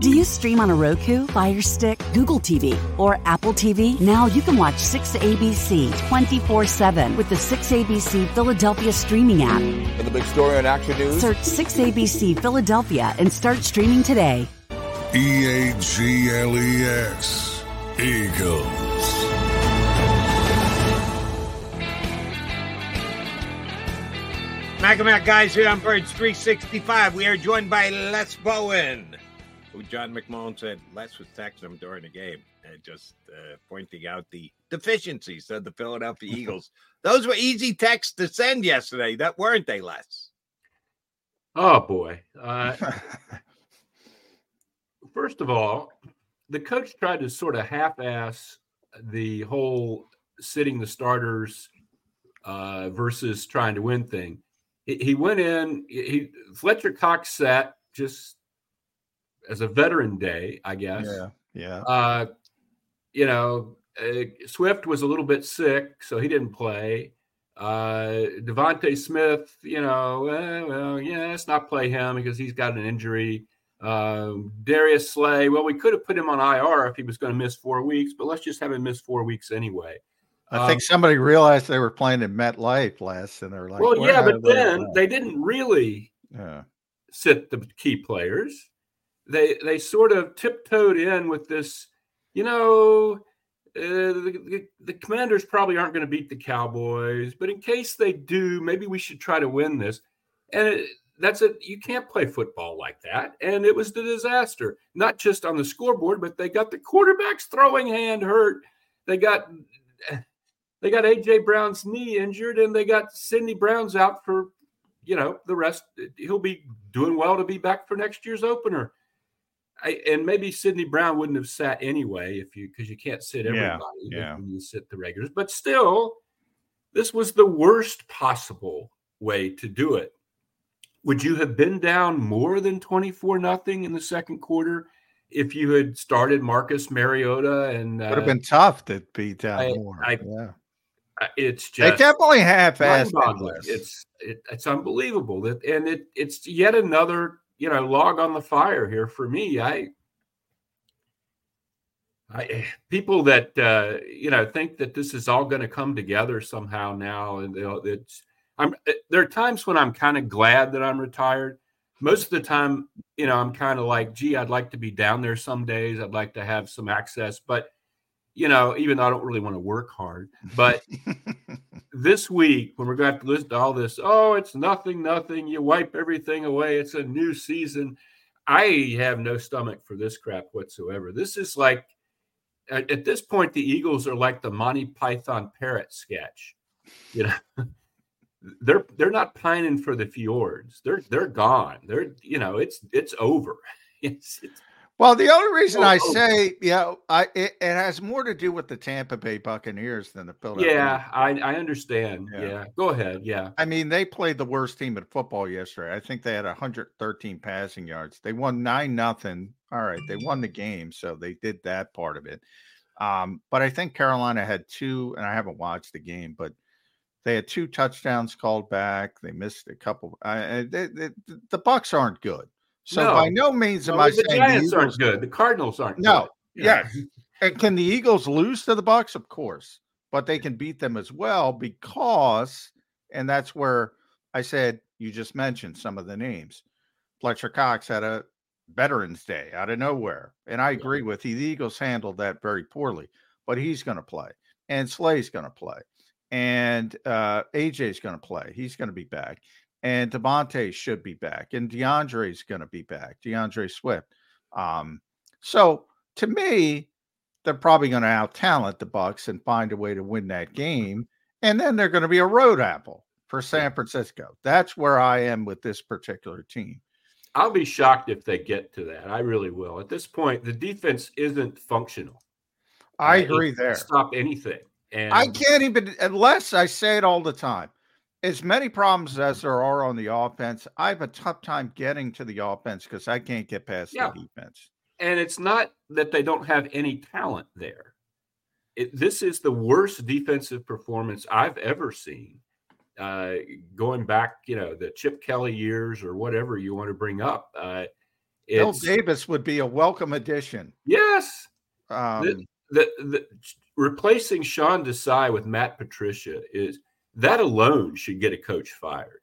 Do you stream on a Roku, Fire Stick, Google TV, or Apple TV? Now you can watch 6ABC 24 7 with the 6ABC Philadelphia streaming app. For the big story on Action News, Search 6ABC Philadelphia and start streaming today. E A G L E S. Eagles. Mac and Mac guys here on Birds 365. We are joined by Les Bowen, who John McMullen said Les was texting him during the game and just uh, pointing out the deficiencies of the Philadelphia *laughs* Eagles. Those were easy texts to send yesterday, that weren't they, Les? Oh boy. Uh, *laughs* first of all, the coach tried to sort of half-ass the whole sitting the starters uh, versus trying to win thing. He, he went in. He Fletcher Cox sat just as a veteran day, I guess. Yeah, yeah. Uh, you know, uh, Swift was a little bit sick, so he didn't play. Uh, DeVonta Smith, you know, eh, well, yeah, let's not play him because he's got an injury. Um, Darius Slay, well, we could have put him on IR if he was going to miss four weeks, but let's just have him miss four weeks anyway. I think Um, somebody realized they were playing in MetLife last, and they're like, well, yeah, but they then at?" they didn't really Yeah. sit the key players. They they sort of tiptoed in with this, you know, uh, the, the, the Commanders probably aren't going to beat the Cowboys, but in case they do, maybe we should try to win this. And it, that's it. You can't play football like that. And it was the disaster, not just on the scoreboard, but they got the quarterback's throwing hand hurt. They got they got AJ Brown's knee injured, and they got Sydney Brown's out for you know the rest. He'll be doing well to be back for next year's opener. I, and maybe Sydney Brown wouldn't have sat anyway if you because you can't sit everybody yeah. when you sit the regulars. But still, this was the worst possible way to do it. Would you have been down more than 24 nothing in the second quarter if you had started Marcus Mariota and Would have uh, been tough to beat down I- more. I- yeah. uh, it's They just definitely half-assed It's it, it's unbelievable that, and it it's yet another you know log on the fire here for me. I, I people that uh, you know think that this is all going to come together somehow now, and it's I'm there are times when I'm kind of glad that I'm retired. Most of the time, you know, I'm kind of like, gee, I'd like to be down there some days. I'd like to have some access, but you know, even though I don't really want to work hard, but *laughs* this week when we're going to have to listen to all this, oh, it's nothing, nothing. You wipe everything away. It's a new season. I have no stomach for this crap whatsoever. This is like, at, at this point, the Eagles are like the Monty Python parrot sketch. You know, *laughs* they're they're not pining for the fjords. They're they're gone. They're you know, it's it's over. *laughs* It's, it's Well, the only reason Oh, I oh. say, yeah, I it, it has more to do with the Tampa Bay Buccaneers than the Philadelphia. yeah, I I understand. Yeah. yeah. Go ahead. Yeah. I mean, they played the worst team in football yesterday. I think they had 113 passing yards. They won nine nothing. All right, they won the game, so they did that part of it. Um, but I think Carolina had two, and I haven't watched the game, but they had two touchdowns called back. They missed a couple. Uh, they, they, the Bucks aren't good, so No. by no means am No, I the saying Giants the aren't good. The Cardinals aren't No, good. yes. *laughs* And can the Eagles lose to the Bucks? Of course, but they can beat them as well because, and that's where I said you just mentioned some of the names. Fletcher Cox had a Veterans Day out of nowhere, and I agree with you. The Eagles handled that very poorly, but he's going to play, and Slay's going to play, and uh, AJ's going to play. He's going to be back, and DeVonta should be back, and DeAndre's going to be back. DeAndre Swift. Um, so to me, they're probably going to out talent the Bucks and find a way to win that game, and then they're going to be a road apple for San Francisco. That's where I am with this particular team. I'll be shocked if they get to that. I really will. At this point, the defense isn't functional. I Uh, agree there. Stop anything. And I can't even unless I say it all the time. As many problems as there are on the offense, I have a tough time getting to the offense because I can't get past Yeah. the defense. and it's not that they don't have any talent there. It, this is the worst defensive performance I've ever seen. Uh, going back, you know, the Chip Kelly years or whatever you want to bring up. Uh, Bill Davis would be a welcome addition. yes, Um, the, the, the replacing Sean Desai with Matt Patricia is that alone should get a coach fired.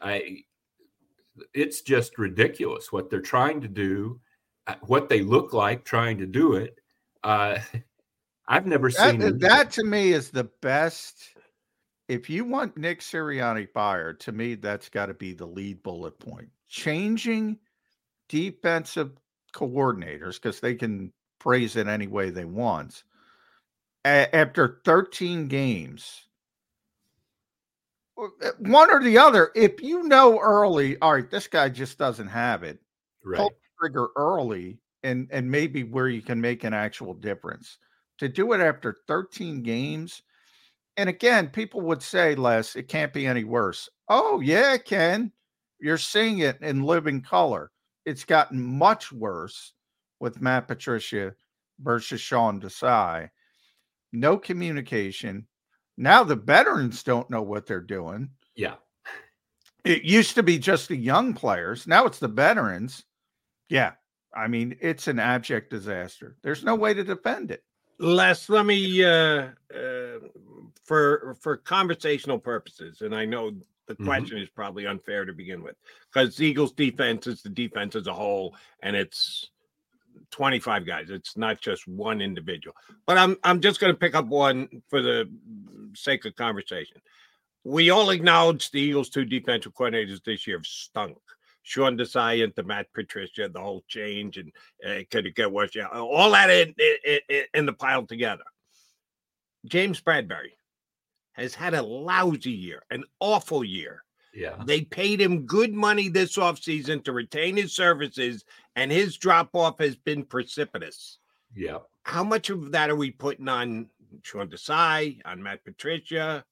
I it's just ridiculous what they're trying to do, uh, what they look like trying to do it. Uh, *laughs* I've never seen that, that to me is the best. If you want Nick Sirianni fired, to me, that's got to be the lead bullet point. Changing defensive coordinators because they can praise it any way they want. A- after 13 games, Eh, one or the other, if you know early, all right, this guy just doesn't have it, right. pull the trigger early and and maybe where you can make an actual difference. To do it after 13 games, and again, people would say, Les, it can't be any worse. Oh, yeah, it can. You're seeing it in living color. It's gotten much worse with Matt Patricia versus Sean Desai. No communication, Now the veterans don't know what they're doing. Yeah. It used to be just the young players. Now it's the veterans. Yeah. I mean, it's an abject disaster. There's no way to defend it. Les, let me uh, uh, for for conversational purposes, and I know the Mm-hmm. question is probably unfair to begin with because Eagles defense is the defense as a whole, and it's 25 guys. It's not just one individual. But I'm I'm just going to pick up one for the sake of conversation. We all acknowledge the Eagles' two defensive coordinators this year have stunk. Sean Desai into Matt Patricia, the whole change, and uh, could it get worse? Yeah, all that in, in- in the pile together. James Bradberry has had a lousy year, an awful year. Yeah. They paid him good money this offseason to retain his services, and his drop off has been precipitous. Yeah. How much of that are we putting on Sean Desai, on Matt Patricia,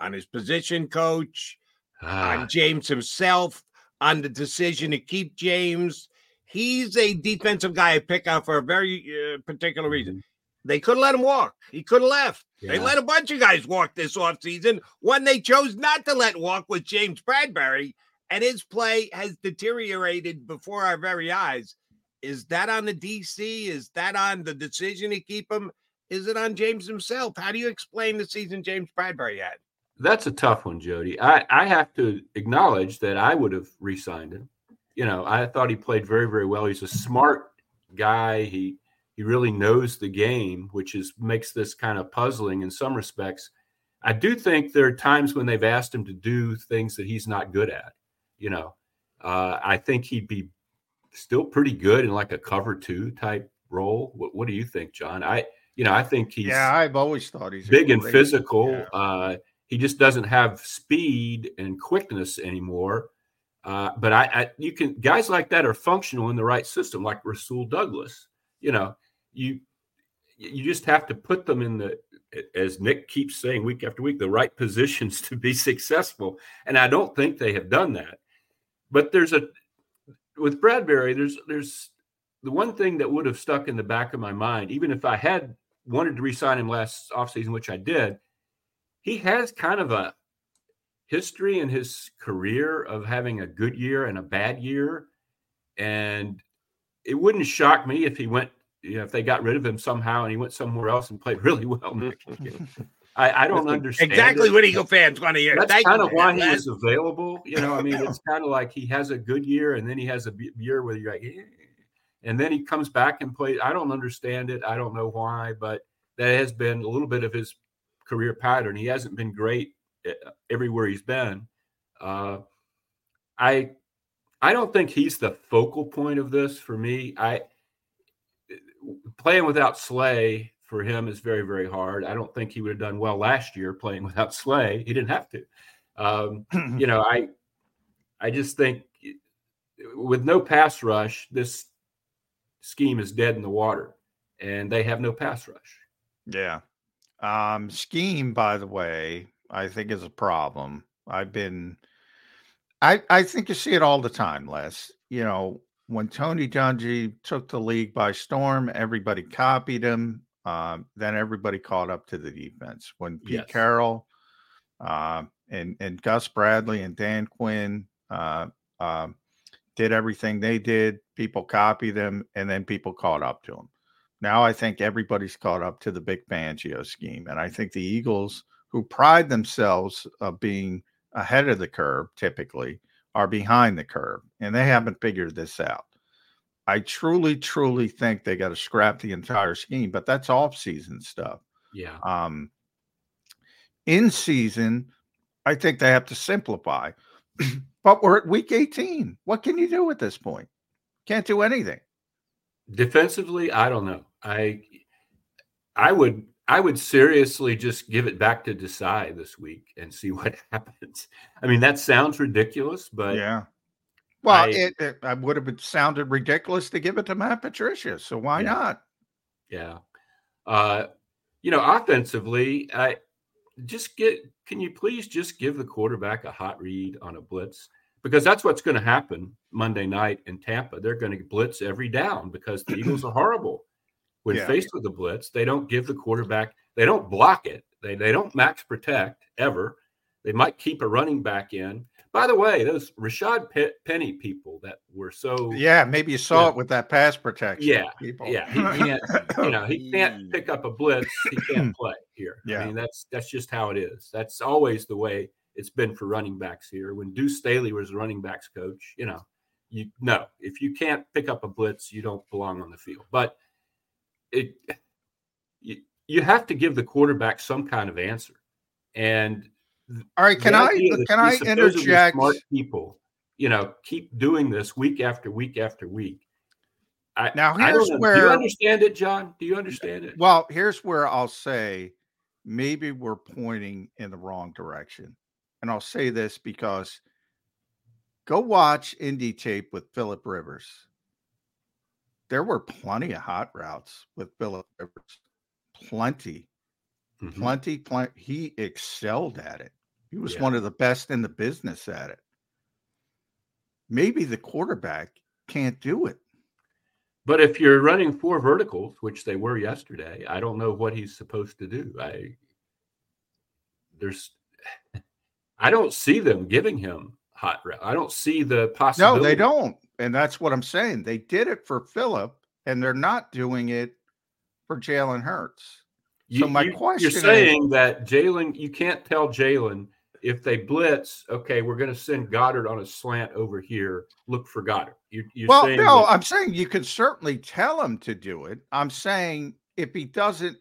on his position coach, Ah. on James himself, on the decision to keep James? He's a defensive guy I pick out for a very uh, particular reason. They could have let him walk. He could have left. They let a bunch of guys walk this offseason. One they chose not to let walk was James Bradberry, and his play has deteriorated before our very eyes. Is that on the DC? Is that on the decision to keep him? Is it on James himself? How do you explain the season James Bradberry had? That's a tough one, Jody. I, I have to acknowledge that I would have re-signed him. You know, I thought he played very, very well. He's a smart guy. He he really knows the game, which is makes this kind of puzzling in some respects. I do think there are times when they've asked him to do things that he's not good at. You know, uh, I think he'd be still pretty good in like a cover two type role. What, what do you think, John? I you know I think he's yeah, I've always thought he's big and physical. yeah. Uh, he just doesn't have speed and quickness anymore. Uh, but I, I, you can guys like that are functional in the right system, like Rasul Douglas. You know, you you just have to put them in the, as Nick keeps saying week after week, the right positions to be successful. And I don't think they have done that. But there's a with Bradberry, there's there's the one thing that would have stuck in the back of my mind, even if I had wanted to re-sign him last offseason, which I did, he has kind of a history in his career of having a good year and a bad year. And it wouldn't shock me if he went, you know, if they got rid of him somehow and he went somewhere else and played *laughs* really well. *laughs* Nick. I, I don't That's understand exactly it. what Eagle fans want to hear. That's Thank kind of why he was available. You know, I mean, it's *laughs* kind of like he has a good year and then he has a year where you're like, "Eh," and then he comes back and plays. I don't understand it. I don't know why, but that has been a little bit of his career pattern. He hasn't been great eh, everywhere he's been. Uh, I, I don't think he's the focal point of this for me. I playing without Slay for him is very, very hard. I don't think he would have done well last year playing *laughs* without Slay. He didn't have to. Um, *clears throat* you know, I, I just think with no pass rush, this scheme is dead in the water, and they have no pass rush. Yeah. Um, scheme, by the way, I think is a problem. I've been, I I think you see it all the time, Les. You know, when Tony Dungy took the league by storm, everybody copied him. Um, then everybody caught up to the defense. When Pete Yes. Carroll, uh, and and Gus Bradley and Dan Quinn uh, um, did everything they did, people copied them, and then people caught up to them. Now I think everybody's caught up to the Vic Fangio scheme, and I think the Eagles, who pride themselves of being ahead of the curve, typically are behind the curve, and they haven't figured this out. I truly, truly think they got to scrap the entire scheme, but that's off-season stuff. Yeah. Um, in season, I think they have to simplify. *clears throat* but we're at week 18. What can you do at this point? Can't do anything. Defensively, I don't know. I I would I would seriously just give it back to Desai this week and see *laughs* what happens. I mean, that sounds ridiculous, but yeah. Well, I- it, it I would have sounded ridiculous to give it to Matt Patricia. So why Yeah. not? Yeah. Uh, you know, offensively, I just get can you please just give the quarterback a hot read on a blitz? Because that's what's going to happen Monday night in Tampa. They're going to blitz every down because the Eagles are *clears throat* horrible. When Yeah. faced with the blitz, they don't give the quarterback They don't block it. They they don't max protect ever. They might keep a running back in. By the way, those Rashaad Pe- Penny people that were so Yeah, maybe you saw it with that pass protection. yeah, people. yeah. He can't, you know, he can't *laughs* pick up a blitz. He can't play here. Yeah. I mean, that's that's just how it is. That's always the way it's been for running backs here. When Deuce Staley was running backs coach, you know, you no, if you can't pick up a blitz, you don't belong on the field. But it, you, you have to give the quarterback some kind of answer. And All right, can I can I interject? Smart people, you know, keep doing this week after week after week. I, Now, I here's know. do you understand it, John? Do you understand it? Well, here's where I'll say maybe we're pointing in the wrong direction. And I'll say this because go watch Indy tape with Philip Rivers. There were plenty of hot routes with Philip Rivers. Plenty, Mm-hmm. plenty, plenty. He excelled at it. He was Yeah. one of the best in the business at it. Maybe the quarterback can't do it. But if you're running four verticals, which they were yesterday, I don't know what he's supposed to do. I there's *sighs* I don't see them giving him hot route. I don't see the possibility. No, they don't. And that's what I'm saying. They did it for Philip, and they're not doing it for Jalen Hurts. You, so my you- question you're is, saying that Jalen, you can't tell Jalen if they blitz, okay, we're going to send Goedert on a slant over here. Look for Goedert. You, you're well, saying no, that- I'm saying you can certainly tell him to do it. I'm saying if he doesn't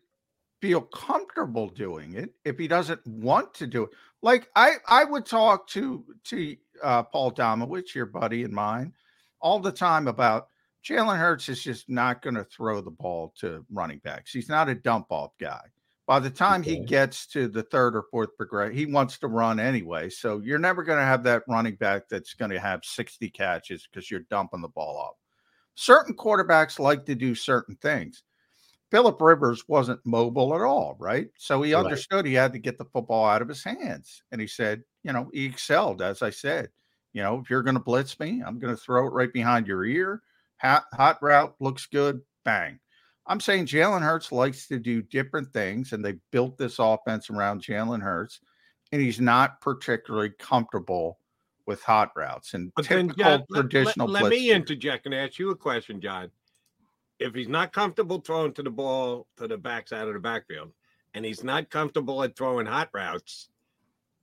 feel comfortable doing it, if he doesn't want to do it, like I, I would talk to to uh, Paul Domowitch, your buddy and mine, all the time about Jalen Hurts is just not going to throw the ball to running backs. He's not a dump off guy. By the time he gets to the third or fourth progress, he wants to run anyway. So you're never going to have that running back that's going to have 60 catches because you're dumping the ball off. Certain quarterbacks like to do certain things. Philip Rivers wasn't mobile at all, right? So he Right. understood he had to get the football out of his hands. And he said, you know, he excelled, as I said. You know, if you're going to blitz me, I'm going to throw it right behind your ear. Hot, hot route looks good. Bang. I'm saying Jalen Hurts likes to do different things, and they built this offense around Jalen Hurts, and he's not particularly comfortable with hot routes and But typical John, let- traditional let, let blitz. me interject and ask you a question, John. If he's not comfortable throwing to the ball to the backs out of the backfield, and he's not comfortable at throwing hot routes,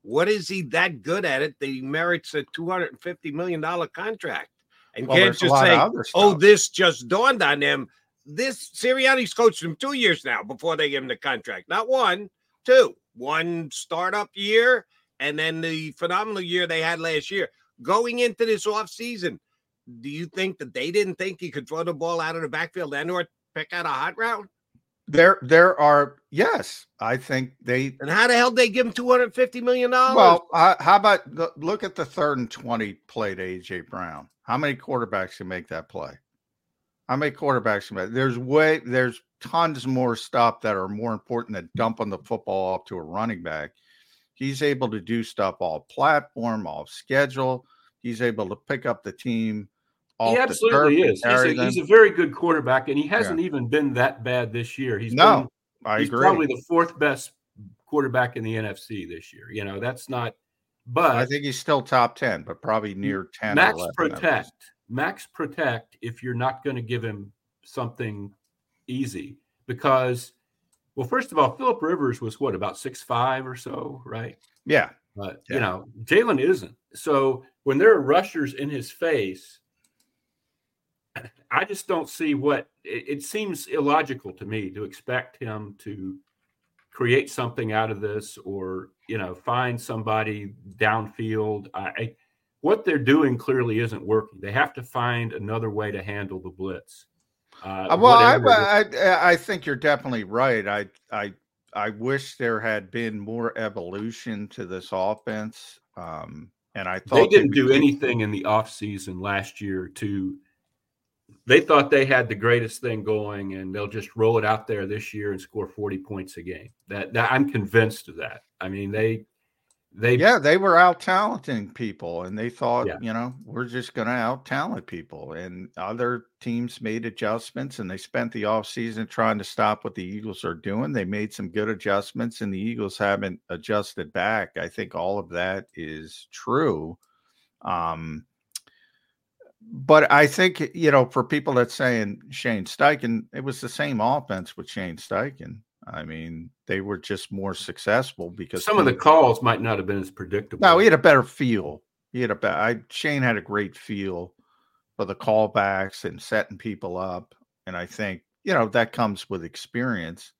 what is he that good at it that he merits a two hundred and fifty million dollar contract? And Well, can't just say, "Oh, this just dawned on him. This Sirianni's coached him two years now before they give him the contract. Not one, two. One startup year, and then the phenomenal year they had last year. Going into this offseason, do you think that they didn't think he could throw the ball out of the backfield and or pick out a hot route? There, there are yes. I think they. And how the hell they give him two hundred fifty million dollars? Well, uh, how about the, look at the third and twenty play to AJ Brown? How many quarterbacks can make that play? How many quarterbacks can make? There's way there's tons more stuff that are more important than dumping the football off to a running back. He's able to do stuff all platform, off schedule. He's able to pick up the team. He absolutely is. He's a, he's a very good quarterback, and he hasn't even been that bad this year. He's No, been, I he's agree. probably the fourth best quarterback in the NFC this year. You know, that's not. But I think he's still top ten, but probably near ten. max 11 protect, max protect. If you're not going to give him something easy, because well, first of all, Philip Rivers was what about six five or so, right? Yeah. But Yeah. you know, Jalen isn't. So when there are rushers in his face, I just don't see what it, it seems illogical to me to expect him to create something out of this or you know find somebody downfield. I, I what they're doing clearly isn't working. They have to find another way to handle the blitz. Uh, Uh, well, I, I I think you're definitely right. I I I wish there had been more evolution to this offense. Um, and I thought they didn't would do anything in the offseason last year to they thought they had the greatest thing going and they'll just roll it out there this year and score 40 points a game. That, that i'm convinced of that. I mean they they yeah they were out talenting people and they thought yeah. you know we're just going to out talent people. And other teams made adjustments and they spent the offseason trying to stop what the eagles are doing. They made some good adjustments and the eagles haven't adjusted back. I think all of that is true. Um but I think you know, for people that saying Shane Steichen, it was the same offense with Shane Steichen. I mean, they were just more successful because some of the calls might not have been as predictable. No, he had a better feel. He had a better. I, Shane had a great feel for the callbacks and setting people up, and I think you know that comes with experience.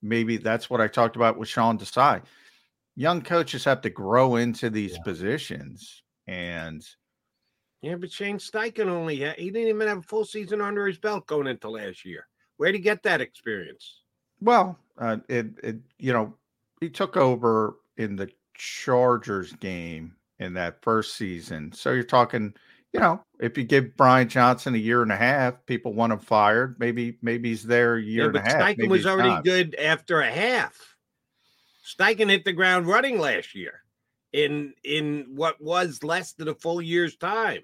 Maybe that's what I talked about with Sean Desai. Young coaches have to grow into these yeah. positions, and yeah, but Shane Steichen only had, he didn't even have a full season under his belt going into last year. Where'd he get that experience? Well, uh, it, it you know he took over in the Chargers game in that first season. So you're talking, you know, if you give Brian Johnson a year and a half, people want him fired. Maybe maybe he's there a year yeah, and a half. Steichen was already not. good after a half. Steichen hit the ground running last year in in what was less than a full year's time.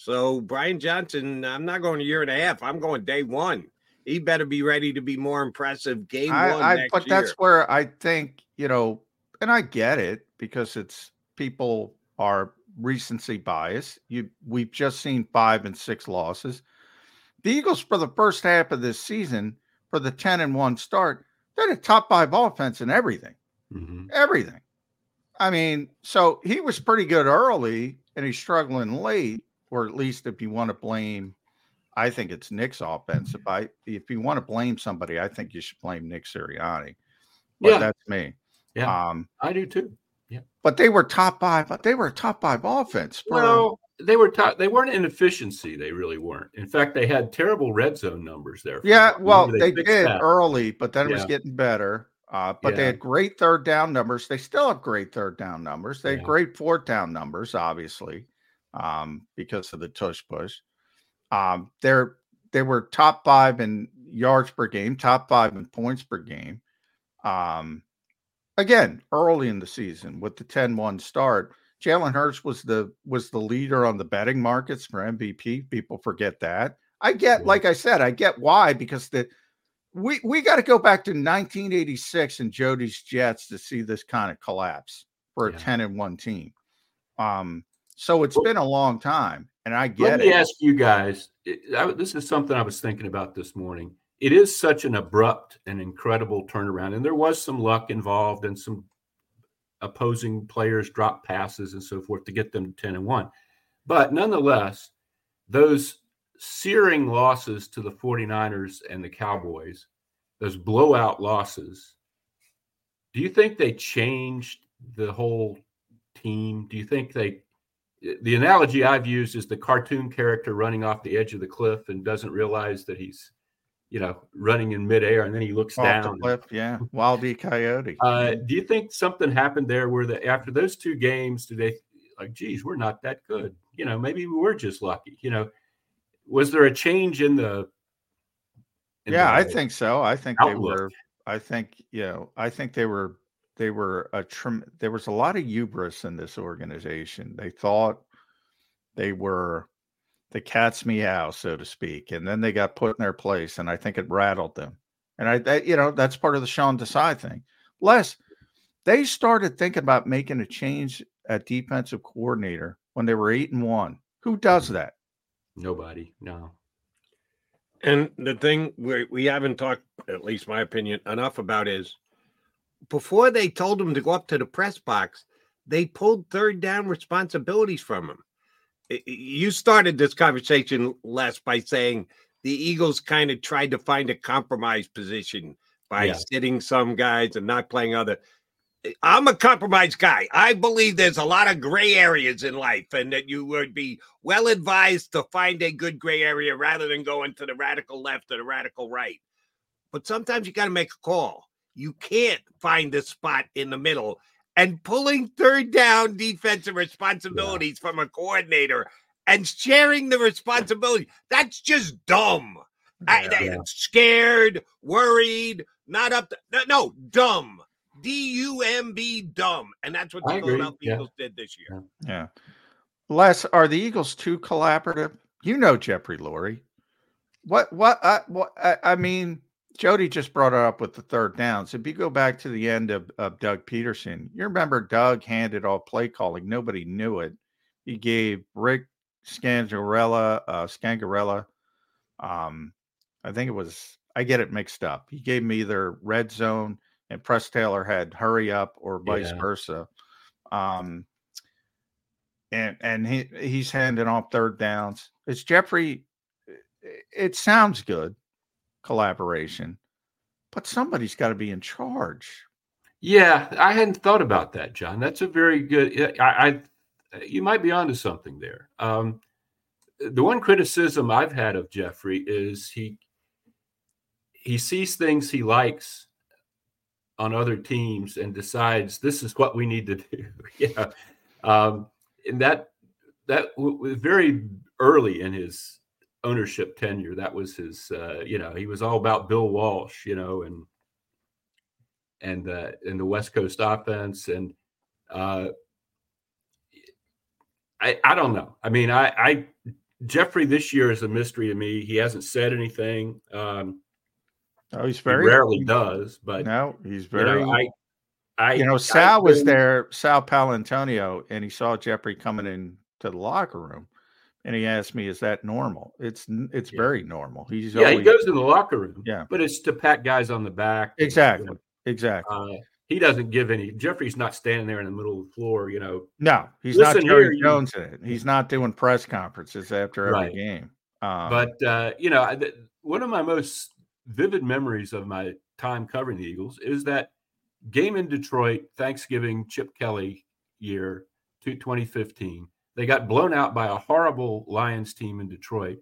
So Brian Johnson, I'm not going a year and a half. I'm going day one he better be ready to be more impressive game I, one. I, but year. that's where I think you know, and I get it because it's people are recency bias. You we've just seen five and six losses. The Eagles for the first half of this season for the ten and one start, they're the top five offense in everything, mm-hmm. everything. I mean, so he was pretty good early, and he's struggling late, or at least if you want to blame I think it's Nick's offense. If I if you want to blame somebody, I think you should blame Nick Sirianni. But yeah. that's me. Yeah, um, I do too. Yeah, but they were top five. But they were a top five offense. For, well, they were top. They weren't in efficiency. They really weren't. In fact, they had terrible red zone numbers there. Yeah, well, they, they did that. early, but then yeah. it was getting better. Uh, but yeah. they had great third down numbers. They still have great third down numbers. They had great fourth down numbers, obviously, um, because of the tush push. Um, they're they were top five in yards per game, top five in points per game. Um, again, early in the season with the 10-1 start, Jalen Hurts was the was the leader on the betting markets for MVP. People forget that. I get, like I said, I get why because the we we got to go back to 1986 and Jody's Jets to see this kind of collapse for a yeah. 10 and 1 team. Um, so it's been a long time. And I get it. Let me it. ask you guys. I, this is something I was thinking about this morning. It is such an abrupt and incredible turnaround, and there was some luck involved and some opposing players drop passes and so forth to get them to ten and one. But nonetheless, those searing losses to the 49ers and the Cowboys, those blowout losses, do you think they changed the whole team? Do you think they the analogy I've used is the cartoon character running off the edge of the cliff and doesn't realize that he's, you know, running in midair, and then he looks off down. The cliff, yeah, Wildy Coyote. Uh, do you think something happened there where the after those two games, do they like, geez, we're not that good? You know, maybe we were just lucky. You know, was there a change in the? In yeah, the I think so. I think outlook? they were. I think you know. I think they were they were a trim there was a lot of hubris in this organization. They thought they were the cat's meow so to speak and then they got put in their place and i think it rattled them. And i that, you know that's part of the sean desai thing. Les they started thinking about making a change at defensive coordinator when they were eight and one. Who does mm-hmm. that? Nobody no. And the thing we, we haven't talked at least my opinion enough about is before they told him to go up to the press box, they pulled third down responsibilities from him. You started this conversation, Les, by saying the Eagles kind of tried to find a compromise position by yeah. sitting some guys and not playing other. Eh, I'm a compromise guy. I believe there's a lot of gray areas in life, and that you would be well advised to find a good gray area rather than going to the radical left or the radical right. But sometimes you got to make a call you can't find a spot in the middle. And pulling third down defensive responsibilities yeah. from a coordinator and sharing the responsibility, that's just dumb. Yeah, I, yeah. Scared, worried, not up to, no, no, dumb. D U M B dumb, and that's what the I Philadelphia yeah. Eagles did this year. Yeah. Les, are the Eagles too collaborative? You know Jeffrey Lurie. What what I what I, I mean, Jody just brought it up with the third downs. If you go back to the end of, of Doug Pederson, you remember Doug handed off play calling. Nobody knew it. He gave Rick Scangarello, uh Scangarello, um, I think it was I get it mixed up. He gave me either red zone and Press Taylor had hurry up or vice Yeah. versa. Um and and he he's handing off third downs. It's Jeffrey. It sounds good, collaboration, but somebody's got to be in charge. Yeah, I hadn't thought about that, John. That's a very good. I, I you might be onto something there. Um, the one criticism I've had of Jeffrey is he he sees things he likes on other teams and decides this is what we need to do. *laughs* yeah, um, and that that was very early in his ownership tenure. That was his. Uh, you know, he was all about Bill Walsh. You know, and and uh, in the West Coast offense, and uh, I I don't know. I mean, I I Jeffrey this year is a mystery to me. He hasn't said anything. Um, Oh, he's he very rarely does, but No, he's you very. know, I I you know, Sal was there, Sal Paolantonio, and he saw Jeffrey coming in to the locker room, and he asked me, "Is that normal?" It's it's very normal. He's Yeah, he goes to the locker room. Yeah. but it's to pat guys on the back. exactly, know. exactly. Uh, he doesn't give any. Jeffrey's not standing there in the middle of the floor. You know, no, he's "Listen not Jerry here, you-" Jones in it. He's not doing press conferences after every Right. game. Um, but uh, you know, I- th- one of my most vivid memories of my time covering the Eagles is that game in Detroit, Thanksgiving, Chip Kelly year, to 2015. They got blown out by a horrible Lions team in Detroit,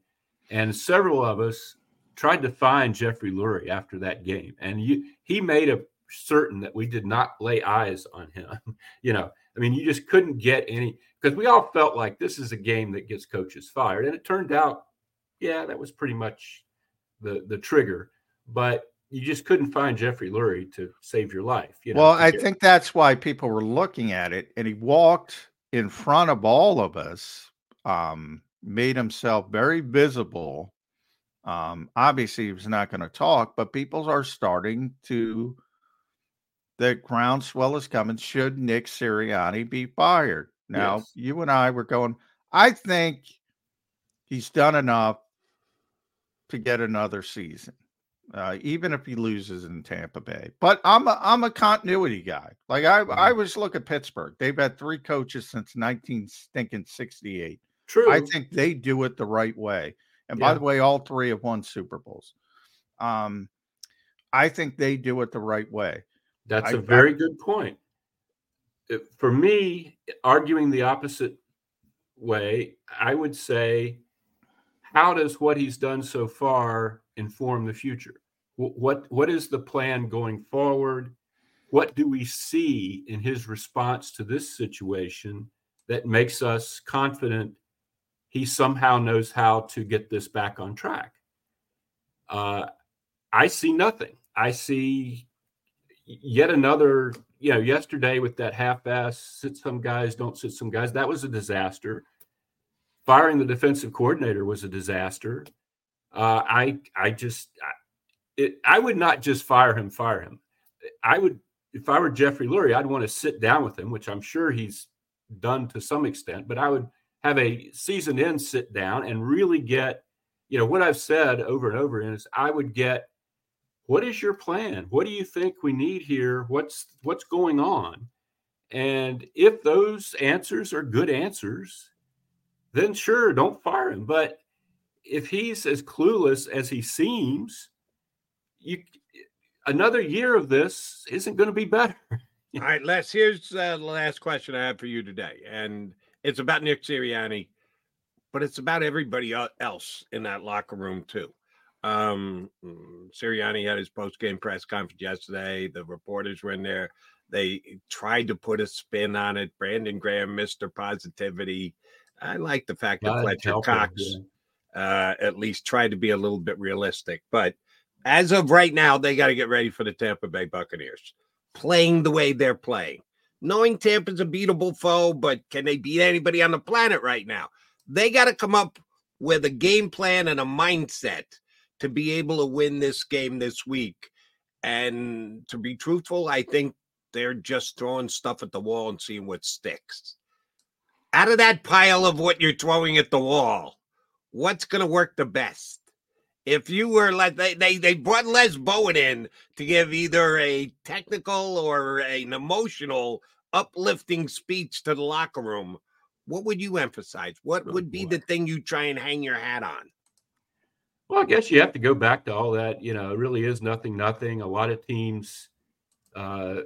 and several of us tried to find Jeffrey Lurie after that game, and you, he made a certain that we did not lay eyes on him. *laughs* you know, I mean, you just couldn't get any because we all felt like this is a game that gets coaches fired, and it turned out, yeah, that was pretty much the the trigger, but you just couldn't find Jeffrey Lurie to save your life. You know, well, I get- think that's why people were looking at it, and he walked in front of all of us, um, made himself very visible. Um, obviously, he was not going to talk, but people are starting to. The groundswell is coming. Should Nick Sirianni be fired? Now, Yes. you and I were going. I think he's done enough to get another season uh, even if he loses in Tampa Bay. But I'm a I'm a continuity guy. Like I Mm-hmm. I always look at Pittsburgh. They've had three coaches since 19 stinking 68. True. I think they do it the right way. And by the way, all three have won Super Bowls. Um, I think they do it the right way. That's a a very good point. It- for me, arguing the opposite way, I would say, how does what he's done so far inform the future? What what is the plan going forward? What do we see in his response to this situation that makes us confident he somehow knows how to get this back on track? Uh, I see nothing. I see yet another, you know, yesterday with that half-ass sit some guys, don't sit some guys. That was a disaster. Firing the defensive coordinator was a disaster. Uh, I I just I, it, I would not just fire him, fire him. I would if I were Jeffrey Lurie, I'd want to sit down with him, which I'm sure he's done to some extent. But I would have a season end sit down and really get, you know, what I've said over and over is I would get what is your plan what do you think we need here what's what's going on and if those answers are good answers then sure don't fire him but if he's as clueless as he seems you another year of this isn't going to be better *laughs* All right, Les, here's uh, the last question I have for you today. And it's about Nick Sirianni, but it's about everybody else in that locker room, too. Um, Sirianni had his post game press conference yesterday. The reporters were in there. They tried to put a spin on it. Brandon Graham, Mr. Positivity. I like the fact that God Fletcher help him, Cox uh, at least try to be a little bit realistic. But as of right now, they got to get ready for the Tampa Bay Buccaneers. playing the way they're playing. Knowing Tampa's a beatable foe, but can they beat anybody on the planet right now? They got to come up with a game plan and a mindset to be able to win this game this week. And to be truthful, I think they're just throwing stuff at the wall and seeing what sticks. Out of that pile of what you're throwing at the wall, what's going to work the best? If you were like they, they they brought Les Bowen in to give either a technical or an emotional uplifting speech to the locker room, what would you emphasize? What Oh, would be the thing you try and hang your hat on? Well, I guess you have to go back to all that. You know, it really is nothing, nothing. A lot of teams, uh,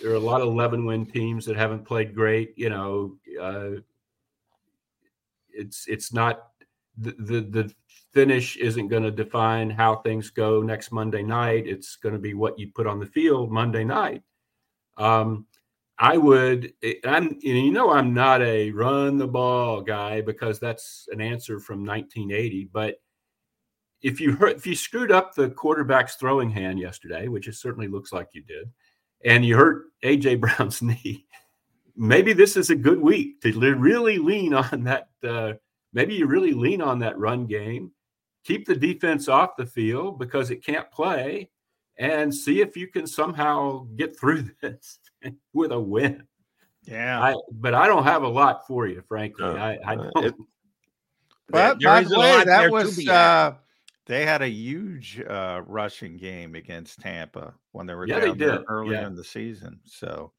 there are a lot of 11 win teams that haven't played great. You know, uh, it's it's not the the, finish isn't going to define how things go next Monday night. It's going to be what you put on the field Monday night. Um, I would, I'm, you know, I'm not a run the ball guy because that's an answer from 1980. But if you hurt, if you screwed up the quarterback's throwing hand yesterday, which it certainly looks like you did, and you hurt AJ *laughs* Brown's knee, maybe this is a good week to really lean on that. Uh, maybe you really lean on that run game, keep the defense off the field because it can't play, and see if you can somehow get through *laughs* this with a win. Yeah, I, but I don't have a lot for you, frankly. No, I, I uh, don't. it- But There by the a way, lot there that to was be had. uh, they had a huge uh, rushing game against Tampa when they were Yeah, they down there did. earlier Yeah. in the season. So,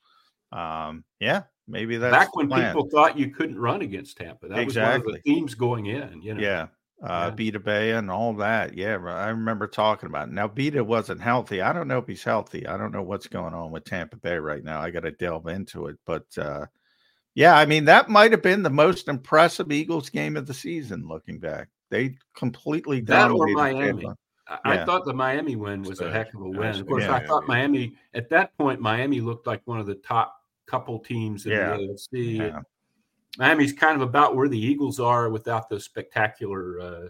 um, yeah, maybe that's back when plan. people thought you couldn't run against Tampa. That was one of the themes going in. You know. Yeah. Uh, Yeah. Vita Vea and all that. Yeah, I remember talking about it. Now, Vita wasn't healthy. I don't know if he's healthy. I don't know what's going on with Tampa Bay right now. I got to delve into it. But uh, yeah, I mean, that might have been the most impressive Eagles game of the season looking back. They completely That or Miami. Tampa. I, Yeah. thought the Miami win was a heck of a win. Of course, Yeah. I thought Miami at that point. Miami looked like one of the top couple teams in Yeah. the AFC. Yeah. Miami's kind of about where the Eagles are without the spectacular, uh,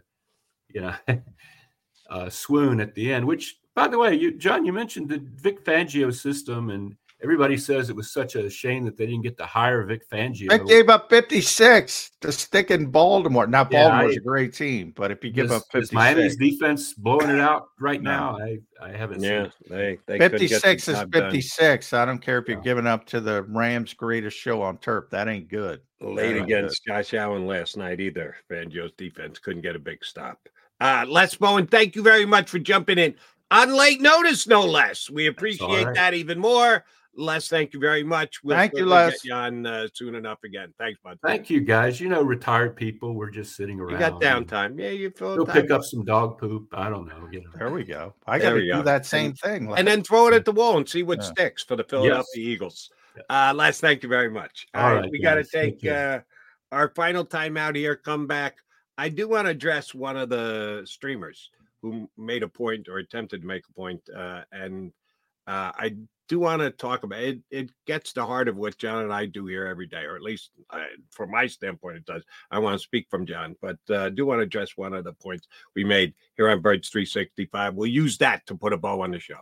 you know, *laughs* uh, swoon at the end. Which, by the way, you John, you mentioned the Vic Fangio system, and everybody says it was such a shame that they didn't get to hire Vic Fangio. They gave up 56 to stick in Baltimore. Now, Yeah, Baltimore's I- a great team, but if you give Is- up is 56, Miami's defense blowing it out right No. now? I, I haven't Yeah, seen. they they couldn't get the 56 is job done. 56. I don't care if you're giving up to the Rams' greatest show on turf. That ain't good. late That ain't against Josh Allen last night either. Fangio's defense couldn't get a big stop. Uh, Les Bowen, thank you very much for jumping in on late notice, no less. We appreciate right. that even more. Les, thank you very much. We'll Thank you, certainly Les. Get you on uh, soon enough again. Thanks, bud. Thank you, guys. You know, retired people, we're just sitting around. You got downtime. Yeah, you feel Go time. pick up some dog poop. I don't know. You know. There we go. I got to do go. that same And- thing. and then throw it at the wall and see what Yeah. sticks for the Philadelphia Eagles. Uh, Les, thank you very much. All All right, right, we got to take uh, our final time out here. Come back. I do want to address one of the streamers who made a point or attempted to make a point, uh, and uh, I do want to talk about it. It gets the heart of what John and I do here every day, or at least uh, from my standpoint, it does. I want to speak from John, but uh, do want to address one of the points we made here on Birds 365. We'll use that to put a bow on the show.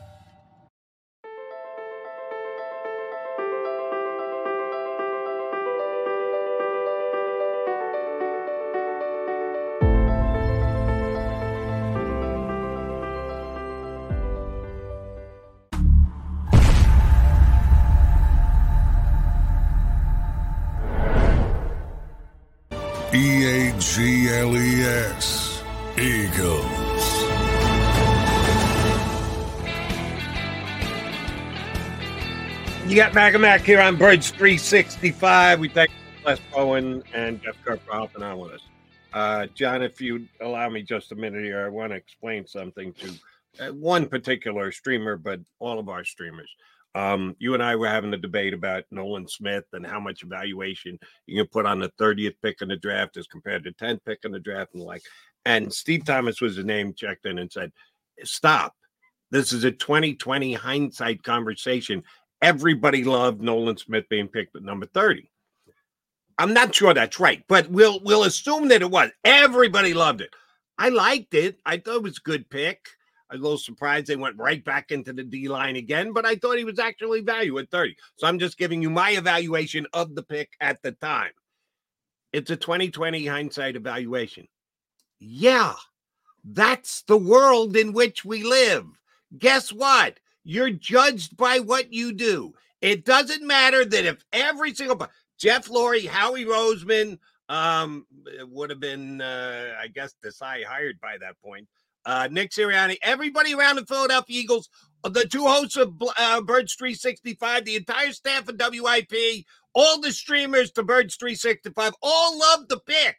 G L E S. Eagles. You got Mac and Mac here on Birds 365. We thank Les Bowen and Jeff Kerr for helping out with us. Uh, John, if you allow me just a minute here, I want to explain something to uh, one particular streamer, but all of our streamers. Um, you and I were having a debate about Nolan Smith and how much evaluation you can put on the 30th pick in the draft as compared to 10th pick in the draft and like. And Steve Thomas was the name checked in and said, Stop. This is a 2020 hindsight conversation. Everybody loved Nolan Smith being picked at number 30. I'm not sure that's right, but we'll we'll assume that it was. Everybody loved it. I liked it. I thought it was a good pick. A little surprised they went right back into the D line again, but I thought he was actually value at 30. So I'm just giving you my evaluation of the pick at the time. It's a 2020 hindsight evaluation. Yeah, that's the world in which we live. Guess what? You're judged by what you do. It doesn't matter that if every single Jeff Lurie, Howie Roseman, um, it would have been, uh, I guess, Desai hired by that point. Uh, Nick Sirianni, everybody around the Philadelphia Eagles, uh, the two hosts of uh, Birds 365, the entire staff of WIP, all the streamers to Birds 365, all love the pick.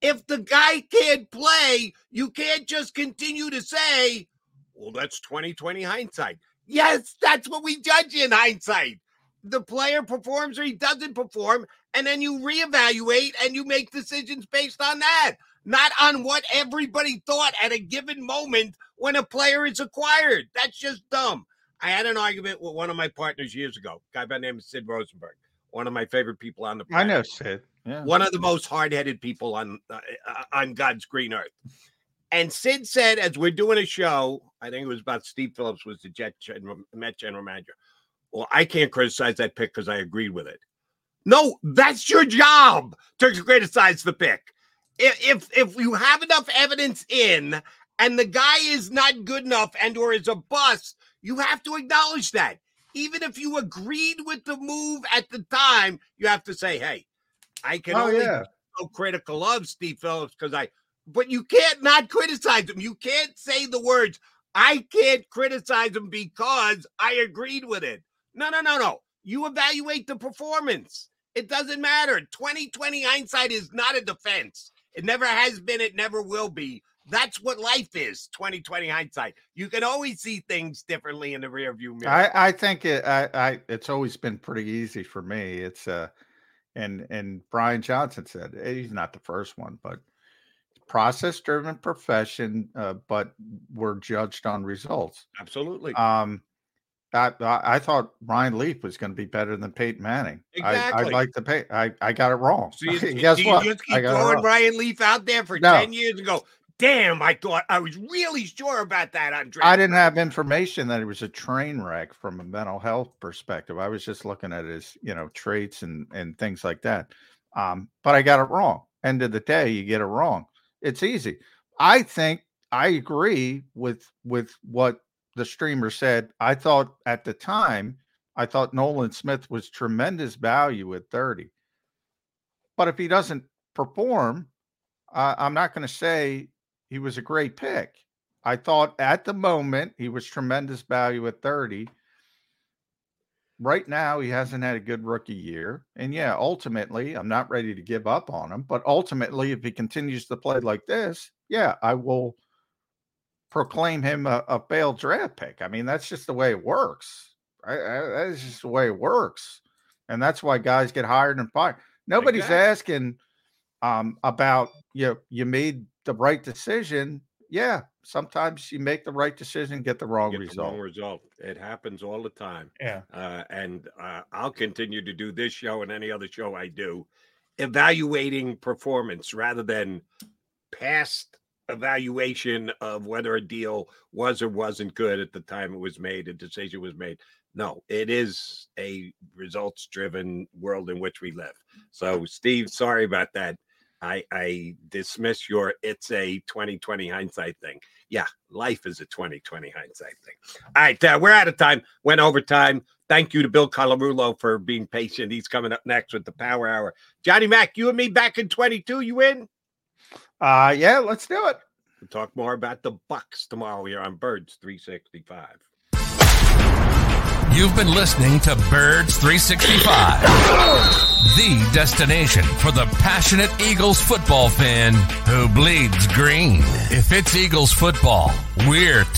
If the guy can't play, you can't just continue to say, well, that's 2020 hindsight. Yes, that's what we judge in hindsight. The player performs or he doesn't perform, and then you reevaluate and you make decisions based on that, not on what everybody thought at a given moment when a player is acquired. That's just dumb. I had an argument with one of my partners years ago, a guy by the name of Sid Rosenberg, one of my favorite people on the I know Sid. Yeah. One of the most hard-headed people on uh, uh, on God's green earth. And Sid said, as we're doing a show, I think it was about Steve Phillips was the Jet general, Met general manager. Well, I can't criticize that pick because I agreed with it. No, that's your job to criticize the pick. If, if if you have enough evidence in and the guy is not good enough and or is a bust, you have to acknowledge that. Even if you agreed with the move at the time, you have to say, "Hey, I can Oh, only yeah. be so critical of Steve Phillips because I." But you can't not criticize him. You can't say the words, "I can't criticize him because I agreed with it." No, no, no, no. You evaluate the performance. It doesn't matter. 2020 hindsight is not a defense. It never has been. It never will be. That's what life is. 2020 hindsight. You can always see things differently in the rearview mirror. I, I think it I, I it's always been pretty easy for me. It's uh and and Brian Johnson said eh, he's not the first one, but process driven profession, uh, but we're judged on results. Absolutely. Um I, I, I thought Ryan Leaf was going to be better than Peyton Manning. I, Exactly. I like the pay. I, I got it wrong. So you, *laughs* Guess do what? you just I keep got throwing. Ryan Leaf out there for No. 10 years and go, damn, I thought I was really sure about that on. I didn't have information that it was a train wreck from a mental health perspective. I was just looking at his, you know, traits and and things like that. Um, but I got it wrong. End of the day, you get it wrong. It's easy. I think I agree with with what the streamer said. I thought at the time, I thought Nolan Smith was tremendous value at 30. But if he doesn't perform, uh, I'm not going to say he was a great pick. I thought at the moment he was tremendous value at 30. Right now, he hasn't had a good rookie year. And yeah, ultimately, I'm not ready to give up on him. But ultimately, if he continues to play like this, yeah, I will proclaim him a, a failed draft pick. I mean, that's just the way it works. I, I, that's just the way it works. And that's why guys get hired and fired. Nobody's asking um, about you know, you made the right decision. Yeah, sometimes you make the right decision, get the wrong get the result. wrong result. It happens all the time. Yeah. Uh, and uh, I'll continue to do this show and any other show I do, evaluating performance rather than past evaluation of whether a deal was or wasn't good at the time it was made, a decision was made. No, it is a results driven world in which we live. So, Steve, sorry about that. I, I dismiss your it's a 2020 hindsight thing. Yeah, life is a 2020 hindsight thing. All right, uh, we're out of time. Went overtime. Thank you to Bill Colarulo for being patient. He's coming up next with the Power Hour. Johnny Mac, you and me back in 22. You in? Uh yeah, let's do it. We'll talk more about the Bucs tomorrow here on Birds 365. You've been listening to Birds 365, the destination for the passionate Eagles football fan who bleeds green. If it's Eagles football, we're